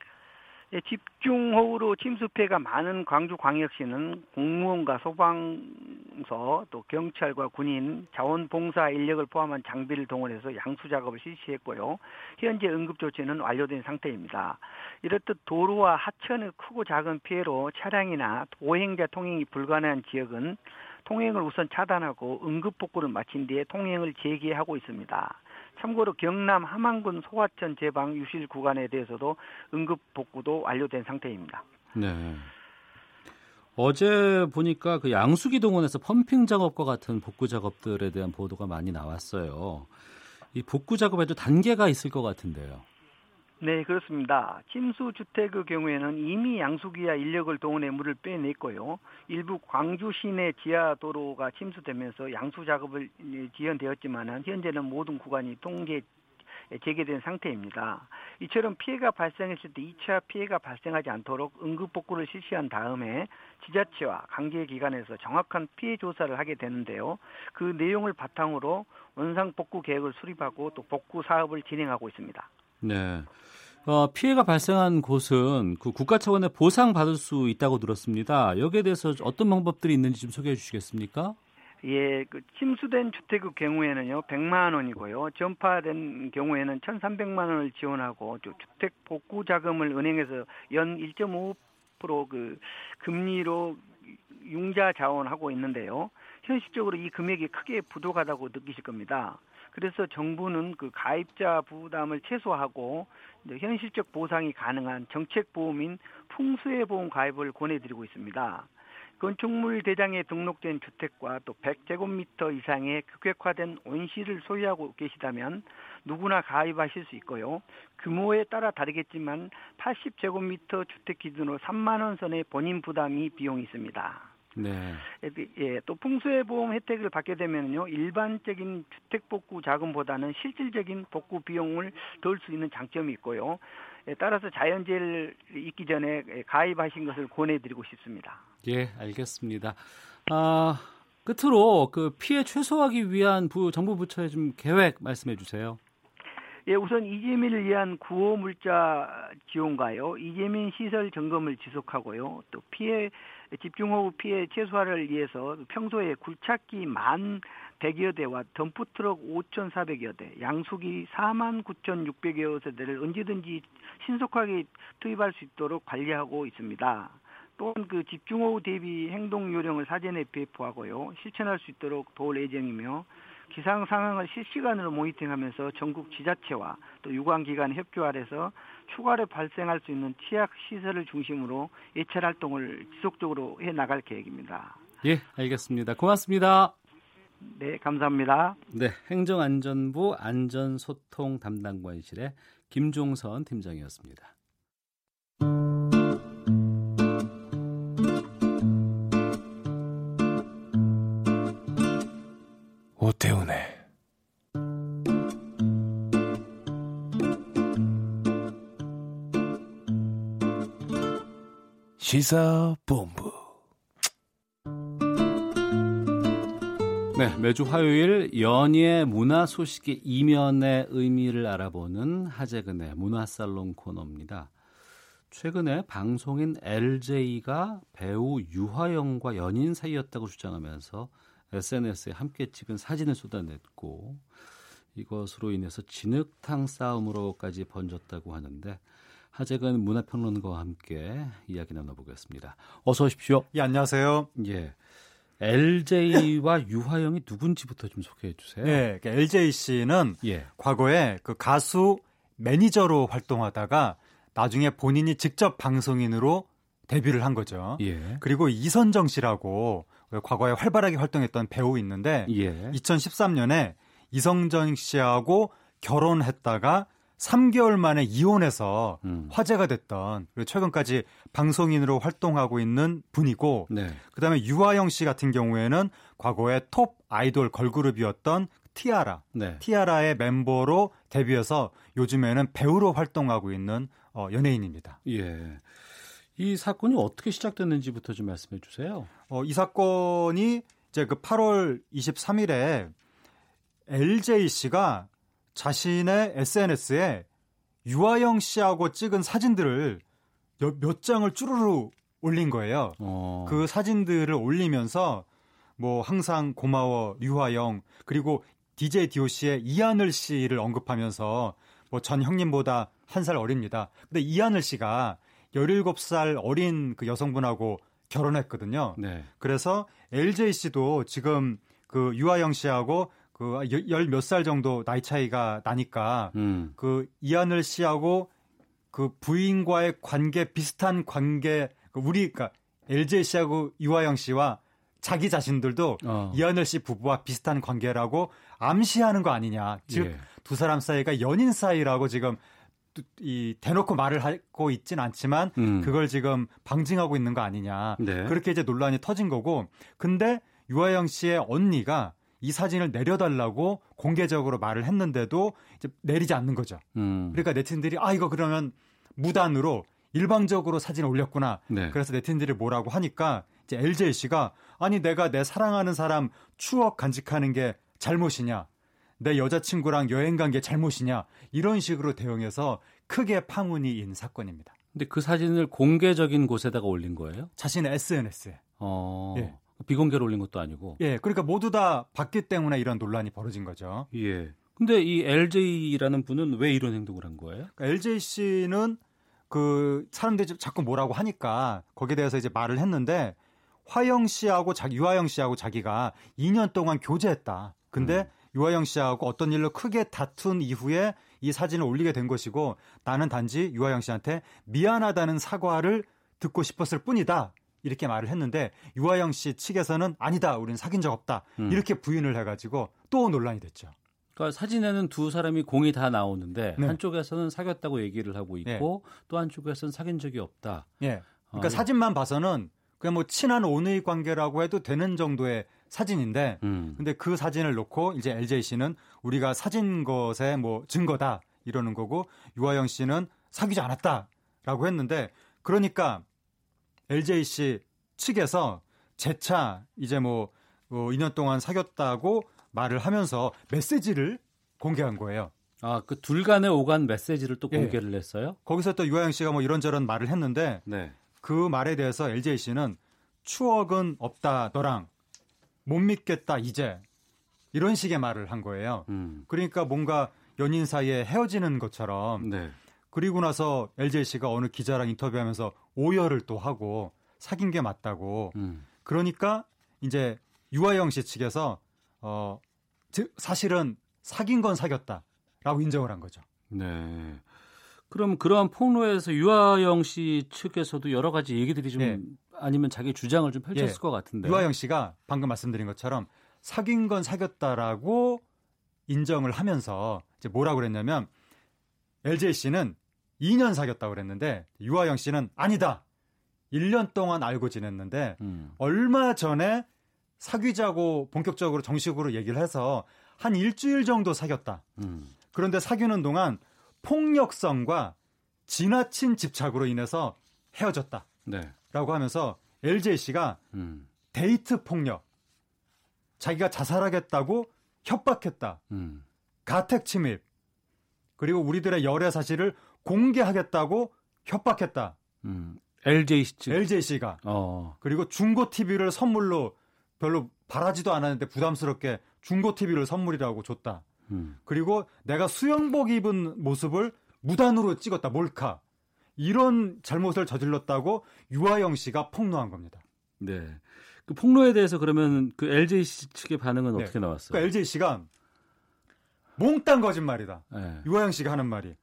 예, 집중호우로 침수 피해가 많은 광주광역시는 공무원과 소방서 또 경찰과 군인 자원봉사 인력을 포함한 장비를 동원해서 양수 작업을 실시했고요. 현재 응급 조치는 완료된 상태입니다. 이렇듯 도로와 하천의 크고 작은 피해로 차량이나 보행자 통행이 불가능한 지역은 통행을 우선 차단하고 응급 복구를 마친 뒤에 통행을 재개하고 있습니다. 참고로 경남 함안군 소화천 제방 유실 구간에 대해서도 응급 복구도 완료된 상태입니다. 네. 어제 보니까 그 양수기 동원에서 펌핑 작업과 같은 복구 작업들에 대한 보도가 많이 나왔어요. 이 복구 작업에도 단계가 있을 것 같은데요. 네, 그렇습니다. 침수 주택의 경우에는 이미 양수기와 인력을 동원해 물을 빼냈고요. 일부 광주 시내 지하 도로가 침수되면서 양수 작업을 지연되었지만 현재는 모든 구간이 통제 재개된 상태입니다. 이처럼 피해가 발생했을 때 2차 피해가 발생하지 않도록 응급 복구를 실시한 다음에 지자체와 관계 기관에서 정확한 피해 조사를 하게 되는데요. 그 내용을 바탕으로 원상 복구 계획을 수립하고 또 복구 사업을 진행하고 있습니다. 네. 어, 피해가 발생한 곳은 그 국가 차원의 보상 받을 수 있다고 들었습니다. 여기에 대해서 어떤 방법들이 있는지 좀 소개해 주시겠습니까? 예, 그 침수된 주택의 경우에는요, 100만 원이고요. 전파된 경우에는 1,300만 원을 지원하고 주택 복구 자금을 은행에서 연 1.5%그 금리로 융자 자원하고 있는데요. 현실적으로 이 금액이 크게 부족하다고 느끼실 겁니다. 그래서 정부는 그 가입자 부담을 최소화하고 현실적 보상이 가능한 정책 보험인 풍수해 보험 가입을 권해드리고 있습니다. 건축물 대장에 등록된 주택과 또 100제곱미터 이상의 규격화된 온실을 소유하고 계시다면 누구나 가입하실 수 있고요. 규모에 따라 다르겠지만 80제곱미터 주택 기준으로 3만 원 선의 본인 부담이 비용이 있습니다. 네. 예, 또 풍수해 보험 혜택을 받게 되면요 일반적인 주택 복구 자금보다는 실질적인 복구 비용을 덜 수 있는 장점이 있고요. 예, 따라서 자연재해를 있기 전에 가입하신 것을 권해드리고 싶습니다. 예, 알겠습니다. 아, 끝으로 그 피해 최소화하기 위한 부 정부 부처의 좀 계획 말씀해 주세요. 예, 우선 이재민을 위한 구호 물자 지원과요, 이재민 시설 점검을 지속하고요, 또 피해 집중호우 피해 최소화를 위해서 평소에 굴착기 만 100여 대와 덤프트럭 5,400여 대, 양수기 4만 9,600여 세대를 언제든지 신속하게 투입할 수 있도록 관리하고 있습니다. 또한 그 집중호우 대비 행동 요령을 사전에 배포하고요. 실천할 수 있도록 도울 예정이며 기상 상황을 실시간으로 모니터링하면서 전국 지자체와 또 유관 기관 협조 아래서 추가로 발생할 수 있는 취약 시설을 중심으로 예찰 활동을 지속적으로 해 나갈 계획입니다. 예, 알겠습니다. 고맙습니다. 네, 감사합니다. 네, 행정안전부 안전소통 담당관실의 김종선 팀장이었습니다. 오태훈 시사본부 네, 매주 화요일 연예 문화 소식의 이면의 의미를 알아보는 하재근의 문화살롱 코너입니다. 최근에 방송인 LJ가 배우 유화영과 연인 사이였다고 주장하면서 SNS에 함께 찍은 사진을 쏟아냈고 이것으로 인해서 진흙탕 싸움으로까지 번졌다고 하는데 하재근 문화평론가와 함께 이야기 나눠보겠습니다. 어서 오십시오. 예, 안녕하세요. 예. LJ와 유화영이 누군지부터 좀 소개해 주세요. 네, LJ 씨는 예. 과거에 그 가수 매니저로 활동하다가 나중에 본인이 직접 방송인으로 데뷔를 한 거죠. 예. 그리고 이선정 씨라고 과거에 활발하게 활동했던 배우 있는데 예. 2013년에 이성정 씨하고 결혼했다가 3개월 만에 이혼해서 음. 화제가 됐던 그리고 최근까지 방송인으로 활동하고 있는 분이고 네. 그다음에 유아영 씨 같은 경우에는 과거에 톱 아이돌 걸그룹이었던 티아라 네. 티아라의 멤버로 데뷔해서 요즘에는 배우로 활동하고 있는 어, 연예인입니다. 예. 이 사건이 어떻게 시작됐는지부터 좀 말씀해 주세요. 어, 이 사건이 이제 그 8월 23일에 LJ 씨가 자신의 SNS에 유아영 씨하고 찍은 사진들을 몇 장을 쭈루루 올린 거예요. 어. 그 사진들을 올리면서 뭐 항상 고마워 류화영 그리고 DJ DOC의 이하늘 씨를 언급하면서 뭐 전 형님보다 한 살 어립니다. 근데 이하늘 씨가 17살 어린 그 여성분하고 결혼했거든요. 네. 그래서 LJ 씨도 지금 그 유아영 씨하고 그 열 몇 살 정도 나이 차이가 나니까 음. 그 이하늘 씨하고 그 부인과의 관계 비슷한 관계 그 우리 그러니까 LJ 씨하고 유아영 씨와 자기 자신들도 어. 이하늘 씨 부부와 비슷한 관계라고 암시하는 거 아니냐. 즉두 예. 사람 사이가 연인 사이라고 지금 이 대놓고 말을 하고 있진 않지만 음. 그걸 지금 방증하고 있는 거 아니냐. 네. 그렇게 이제 논란이 터진 거고. 근데 유아영 씨의 언니가 이 사진을 내려달라고 공개적으로 말을 했는데도 이제 내리지 않는 거죠. 음. 그러니까 네티즌들이 아 이거 그러면 무단으로 일방적으로 사진을 올렸구나. 네. 그래서 네티즌들이 뭐라고 하니까 이제 LJ 씨가 아니 내가 내 사랑하는 사람 추억 간직하는 게 잘못이냐? 내 여자친구랑 여행 간 게 잘못이냐? 이런 식으로 대응해서 크게 파문이 인 사건입니다. 근데 그 사진을 공개적인 곳에다가 올린 거예요? 자신의 SNS에. 어. 예. 비공개로 올린 것도 아니고. 예, 그러니까 모두 다 봤기 때문에 이런 논란이 벌어진 거죠. 예. 근데 이 LJ라는 분은 왜 이런 행동을 한 거예요? 그러니까 LJ 씨는 그 사람들이 자꾸 뭐라고 하니까 거기에 대해서 이제 말을 했는데 화영 씨하고 자기 유아영 씨하고 자기가 2년 동안 교제했다. 근데 음. 유아영 씨하고 어떤 일로 크게 다툰 이후에 이 사진을 올리게 된 것이고 나는 단지 유아영 씨한테 미안하다는 사과를 듣고 싶었을 뿐이다. 이렇게 말을 했는데 유아영 씨 측에서는 아니다. 우리는 사귄 적 없다. 음. 이렇게 부인을 해 가지고 또 논란이 됐죠. 그러니까 사진에는 두 사람이 공이 다 나오는데 네. 한쪽에서는 사귀었다고 얘기를 하고 있고 또 한쪽에서는 사귄 적이 없다. 예. 그러니까 아, 사진만 봐서는 그냥 뭐 친한 온의 관계라고 해도 되는 정도의 사진인데 음. 근데 그 사진을 놓고 이제 LJ 씨는 우리가 사진 것의 뭐 증거다 이러는 거고 유아영 씨는 사귀지 않았다라고 했는데 그러니까 LJ 씨 측에서 재차 이제 뭐 어, 2년 동안 사귀었다고 말을 하면서 메시지를 공개한 거예요. 아, 그 둘 간의 오간 메시지를 또 예. 공개를 했어요? 거기서 또 유아영 씨가 뭐 이런저런 말을 했는데 네. 그 말에 대해서 LJ 씨는 추억은 없다 너랑 못 믿겠다 이제 이런 식의 말을 한 거예요. 음. 그러니까 뭔가 연인 사이에 헤어지는 것처럼 네. 그리고 나서 LJ 씨가 어느 기자랑 인터뷰하면서 오열을 또 하고 사귄 게 맞다고 음. 그러니까 이제 유아영 씨 측에서 어 즉 사실은 사귄 건 사귀었다라고 인정을 한 거죠. 네. 그럼 그러한 폭로에서 유아영 씨 측에서도 여러 가지 얘기들이 좀 예. 아니면 자기 주장을 좀 펼쳤을 예. 것 같은데. 유아영 씨가 방금 말씀드린 것처럼 사귄 건 사귀었다라고 인정을 하면서 이제 뭐라고 그랬냐면 LJ 씨는 2년 사귀었다고 그랬는데 유아영 씨는 아니다. 1년 동안 알고 지냈는데 음. 얼마 전에 사귀자고 본격적으로 정식으로 얘기를 해서 한 일주일 정도 사귀었다. 음. 그런데 사귀는 동안 폭력성과 지나친 집착으로 인해서 헤어졌다. 네. 라고 하면서 LJ 씨가 음. 데이트 폭력, 자기가 자살하겠다고 협박했다. 음. 가택 침입, 그리고 우리들의 열애 사실을 공개하겠다고 협박했다. 음. LJ 씨 측. LJ 씨가. 어. 그리고 중고 TV를 선물로 별로 바라지도 않았는데 부담스럽게 중고 TV를 선물이라고 줬다. 음. 그리고 내가 수영복 입은 모습을 무단으로 찍었다. 몰카. 이런 잘못을 저질렀다고 유아영 씨가 폭로한 겁니다. 네. 그 폭로에 대해서 그러면 그 LJ 씨 측의 반응은 네. 어떻게 나왔어요? 그러니까 LJ 씨가 몽땅 거짓말이다. 네. 유아영 씨가 하는 말이.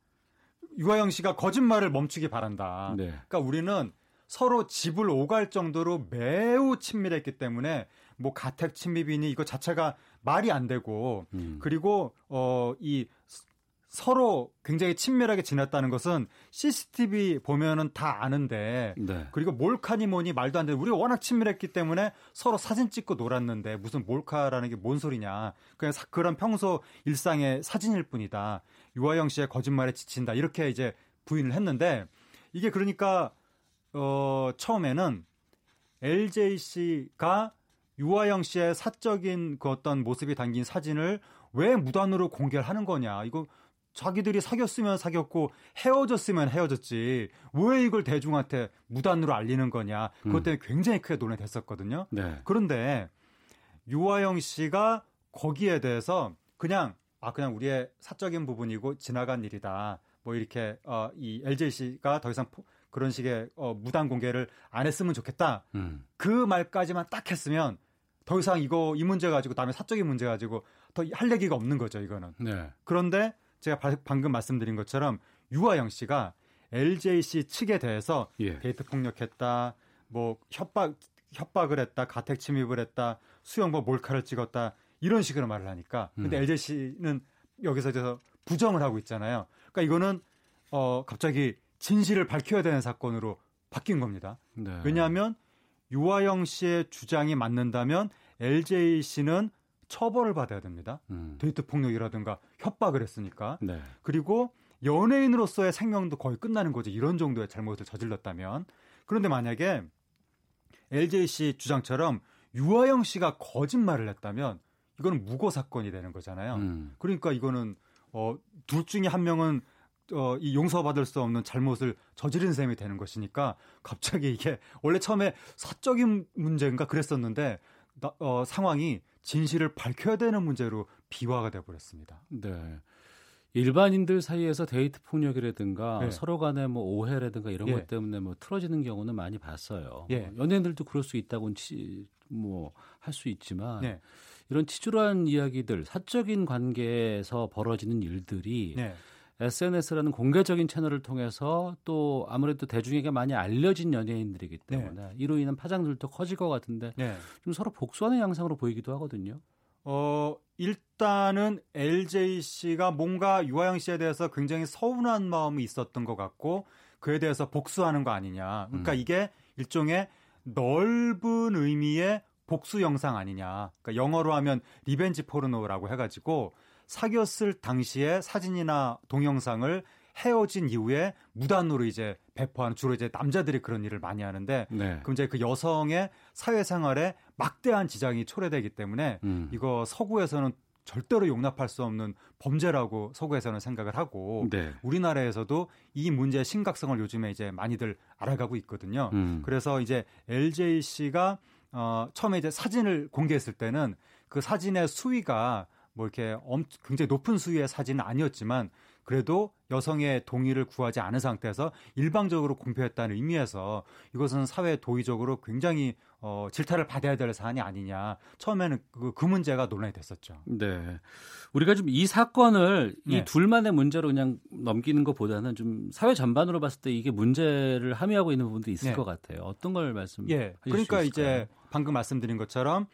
유아영 씨가 거짓말을 멈추기 바란다. 네. 그러니까 우리는 서로 집을 오갈 정도로 매우 친밀했기 때문에 뭐 가택 침입이니 이거 자체가 말이 안 되고 음. 그리고 어이 서로 굉장히 친밀하게 지냈다는 것은 CCTV 보면은 다 아는데 네. 그리고 몰카니 뭐니 말도 안 돼. 우리가 워낙 친밀했기 때문에 서로 사진 찍고 놀았는데 무슨 몰카라는 게 뭔 소리냐. 그냥 사- 그런 평소 일상의 사진일 뿐이다. 유아영 씨의 거짓말에 지친다. 이렇게 이제 부인을 했는데 이게 그러니까 어 처음에는 LJ 씨가 유아영 씨의 사적인 그 어떤 모습이 담긴 사진을 왜 무단으로 공개를 하는 거냐. 이거 자기들이 사귀었으면 사귀었고 헤어졌으면 헤어졌지. 왜 이걸 대중한테 무단으로 알리는 거냐. 그것 음. 때문에 굉장히 크게 논의 됐었거든요. 네. 그런데 유아영 씨가 거기에 대해서 그냥 아 그냥 우리의 사적인 부분이고 지나간 일이다. 뭐 이렇게 어, 이 LJ 씨가 더 이상 포- 그런 식의 어, 무단 공개를 안 했으면 좋겠다. 음. 그 말까지만 딱 했으면 더 이상 이거 이 문제 가지고 다음에 사적인 문제 가지고 더 할 얘기가 없는 거죠 이거는. 네. 그런데 제가 바- 방금 말씀드린 것처럼 유아영 씨가 LJ 씨 측에 대해서 예. 데이트 폭력했다, 뭐 협박 협박을 했다, 가택 침입을 했다, 수영복 몰카를 찍었다 이런 식으로 말을 하니까 근데 음. LJ 씨는 여기서 저 부정을 하고 있잖아요. 그러니까 이거는 어 갑자기 진실을 밝혀야 되는 사건으로 바뀐 겁니다. 네. 왜냐하면 유아영 씨의 주장이 맞는다면 LJ 씨는 처벌을 받아야 됩니다. 음. 데이트 폭력이라든가 협박을 했으니까. 네. 그리고 연예인으로서의 생명도 거의 끝나는 거죠. 이런 정도의 잘못을 저질렀다면. 그런데 만약에 LJ 씨 주장처럼 유아영 씨가 거짓말을 했다면 이거는 무고 사건이 되는 거잖아요. 음. 그러니까 이거는 어, 둘 중에 한 명은 어, 이 용서받을 수 없는 잘못을 저지른 셈이 되는 것이니까 갑자기 이게 원래 처음에 사적인 문제인가 그랬었는데 나- 어, 상황이 진실을 밝혀야 되는 문제로 비화가 돼 버렸습니다. 네. 일반인들 사이에서 데이트 폭력이라든가 네. 서로 간의 뭐 오해라든가 이런 예. 것 때문에 뭐 틀어지는 경우는 많이 봤어요. 예. 뭐 연예인들도 그럴 수 있다고는 치, 뭐할 수 있지만 네. 이런 치졸한 이야기들, 사적인 관계에서 벌어지는 일들이 네. SNS라는 공개적인 채널을 통해서 또 아무래도 대중에게 많이 알려진 연예인들이기 때문에 이로 인한 파장들도 커질 것 같은데 네. 좀 서로 복수하는 양상으로 보이기도 하거든요. 어, 일단은 LJ 씨가 뭔가 유아영 씨에 대해서 굉장히 서운한 마음이 있었던 것 같고 그에 대해서 복수하는 거 아니냐. 그러니까 음. 이게 일종의 넓은 의미의 복수 영상 아니냐. 그러니까 영어로 하면 revenge 포르노라고 해가지고 사귀었을 당시에 사진이나 동영상을 헤어진 이후에 무단으로 이제 배포하는 주로 이제 남자들이 그런 일을 많이 하는데 네. 그럼 이제 그 여성의 사회생활에 막대한 지장이 초래되기 때문에 음. 이거 서구에서는 절대로 용납할 수 없는 범죄라고 서구에서는 생각을 하고 네. 우리나라에서도 이 문제의 심각성을 요즘에 이제 많이들 알아가고 있거든요. 음. 그래서 이제 LJ 씨가 어 처음에 이제 사진을 공개했을 때는 그 사진의 수위가 뭐 이렇게 엄, 굉장히 높은 수위의 사진은 아니었지만 그래도 여성의 동의를 구하지 않은 상태에서 일방적으로 공표했다는 의미에서 이것은 사회 도의적으로 굉장히 어, 질타를 받아야 될 사안이 아니냐. 처음에는 그, 그 문제가 논란이 됐었죠. 네. 우리가 좀 이 사건을 이 네. 둘만의 문제로 그냥 넘기는 것보다는 좀 사회 전반으로 봤을 때 이게 문제를 함의하고 있는 부분도 있을 네. 것 같아요. 어떤 걸 말씀하실 예. 수 그러니까? 이제 방금 말씀드린 것처럼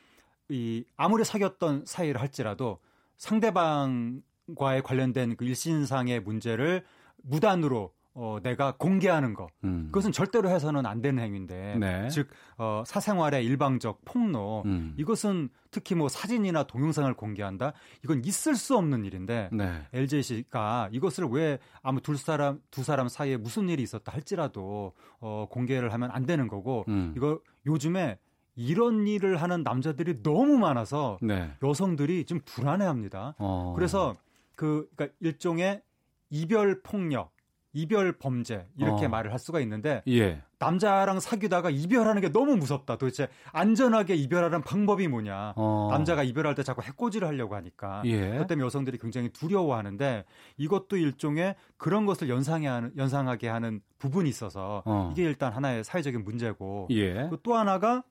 이 아무리 사귀었던 사이를 할지라도 상대방 과의 관련된 그 일신상의 문제를 무단으로 어, 내가 공개하는 거. 음. 그것은 절대로 해서는 안 되는 행위인데. 네. 즉, 어, 사생활의 일방적 폭로. 음. 이것은 특히 뭐 사진이나 동영상을 공개한다? 이건 있을 수 없는 일인데. 네. LJC가 이것을 왜 아무 둘 사람, 두 사람 사이에 무슨 일이 있었다 할지라도, 어, 공개를 하면 안 되는 거고. 음. 이거 요즘에 이런 일을 하는 남자들이 너무 많아서 네. 여성들이 좀 불안해합니다. 어. 그래서 그 그러니까 일종의 이별 폭력, 이별 범죄 이렇게 어. 말을 할 수가 있는데 예. 남자랑 사귀다가 이별하는 게 너무 무섭다. 도대체 안전하게 이별하는 방법이 뭐냐? 어. 남자가 이별할 때 자꾸 해코지를 하려고 하니까 예. 그것 때문에 여성들이 굉장히 두려워하는데 이것도 일종의 그런 것을 연상해 하는, 연상하게 하는 부분이 있어서 어. 이게 일단 하나의 사회적인 문제고 예. 그또 하나가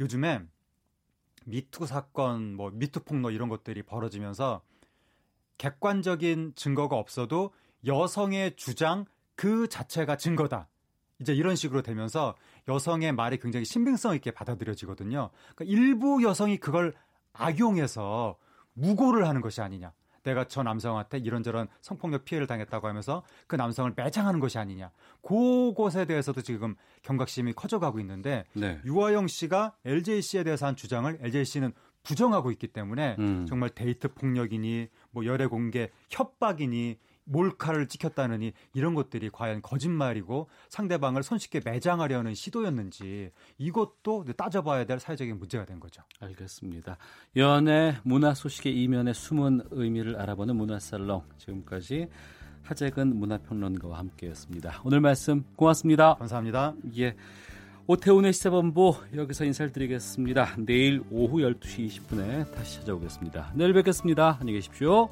요즘에 미투 사건, 뭐 미투 폭로 이런 것들이 벌어지면서 객관적인 증거가 없어도 여성의 주장 그 자체가 증거다. 이제 이런 식으로 되면서 여성의 말이 굉장히 신빙성 있게 받아들여지거든요. 그러니까 일부 여성이 그걸 악용해서 무고를 하는 것이 아니냐. 내가 저 남성한테 이런저런 성폭력 피해를 당했다고 하면서 그 남성을 매장하는 것이 아니냐. 그것에 대해서도 지금 경각심이 커져가고 있는데 네. 유아영 씨가 LJC에 대해서 한 주장을 LJC는 부정하고 있기 때문에 음. 정말 데이트 폭력이니 뭐 열애 공개 협박이니 몰카를 찍혔다느니 이런 것들이 과연 거짓말이고 상대방을 손쉽게 매장하려는 시도였는지 이것도 따져봐야 될 사회적인 문제가 된 거죠. 알겠습니다. 연애 문화 소식의 이면의 숨은 의미를 알아보는 문화살롱 지금까지 하재근 문화평론가와 함께했습니다. 오늘 말씀 고맙습니다. 감사합니다. 예. 오태훈의 시사본부 여기서 인사를 드리겠습니다. 내일 오후 12시 20분에 다시 찾아오겠습니다. 내일 뵙겠습니다. 안녕히 계십시오.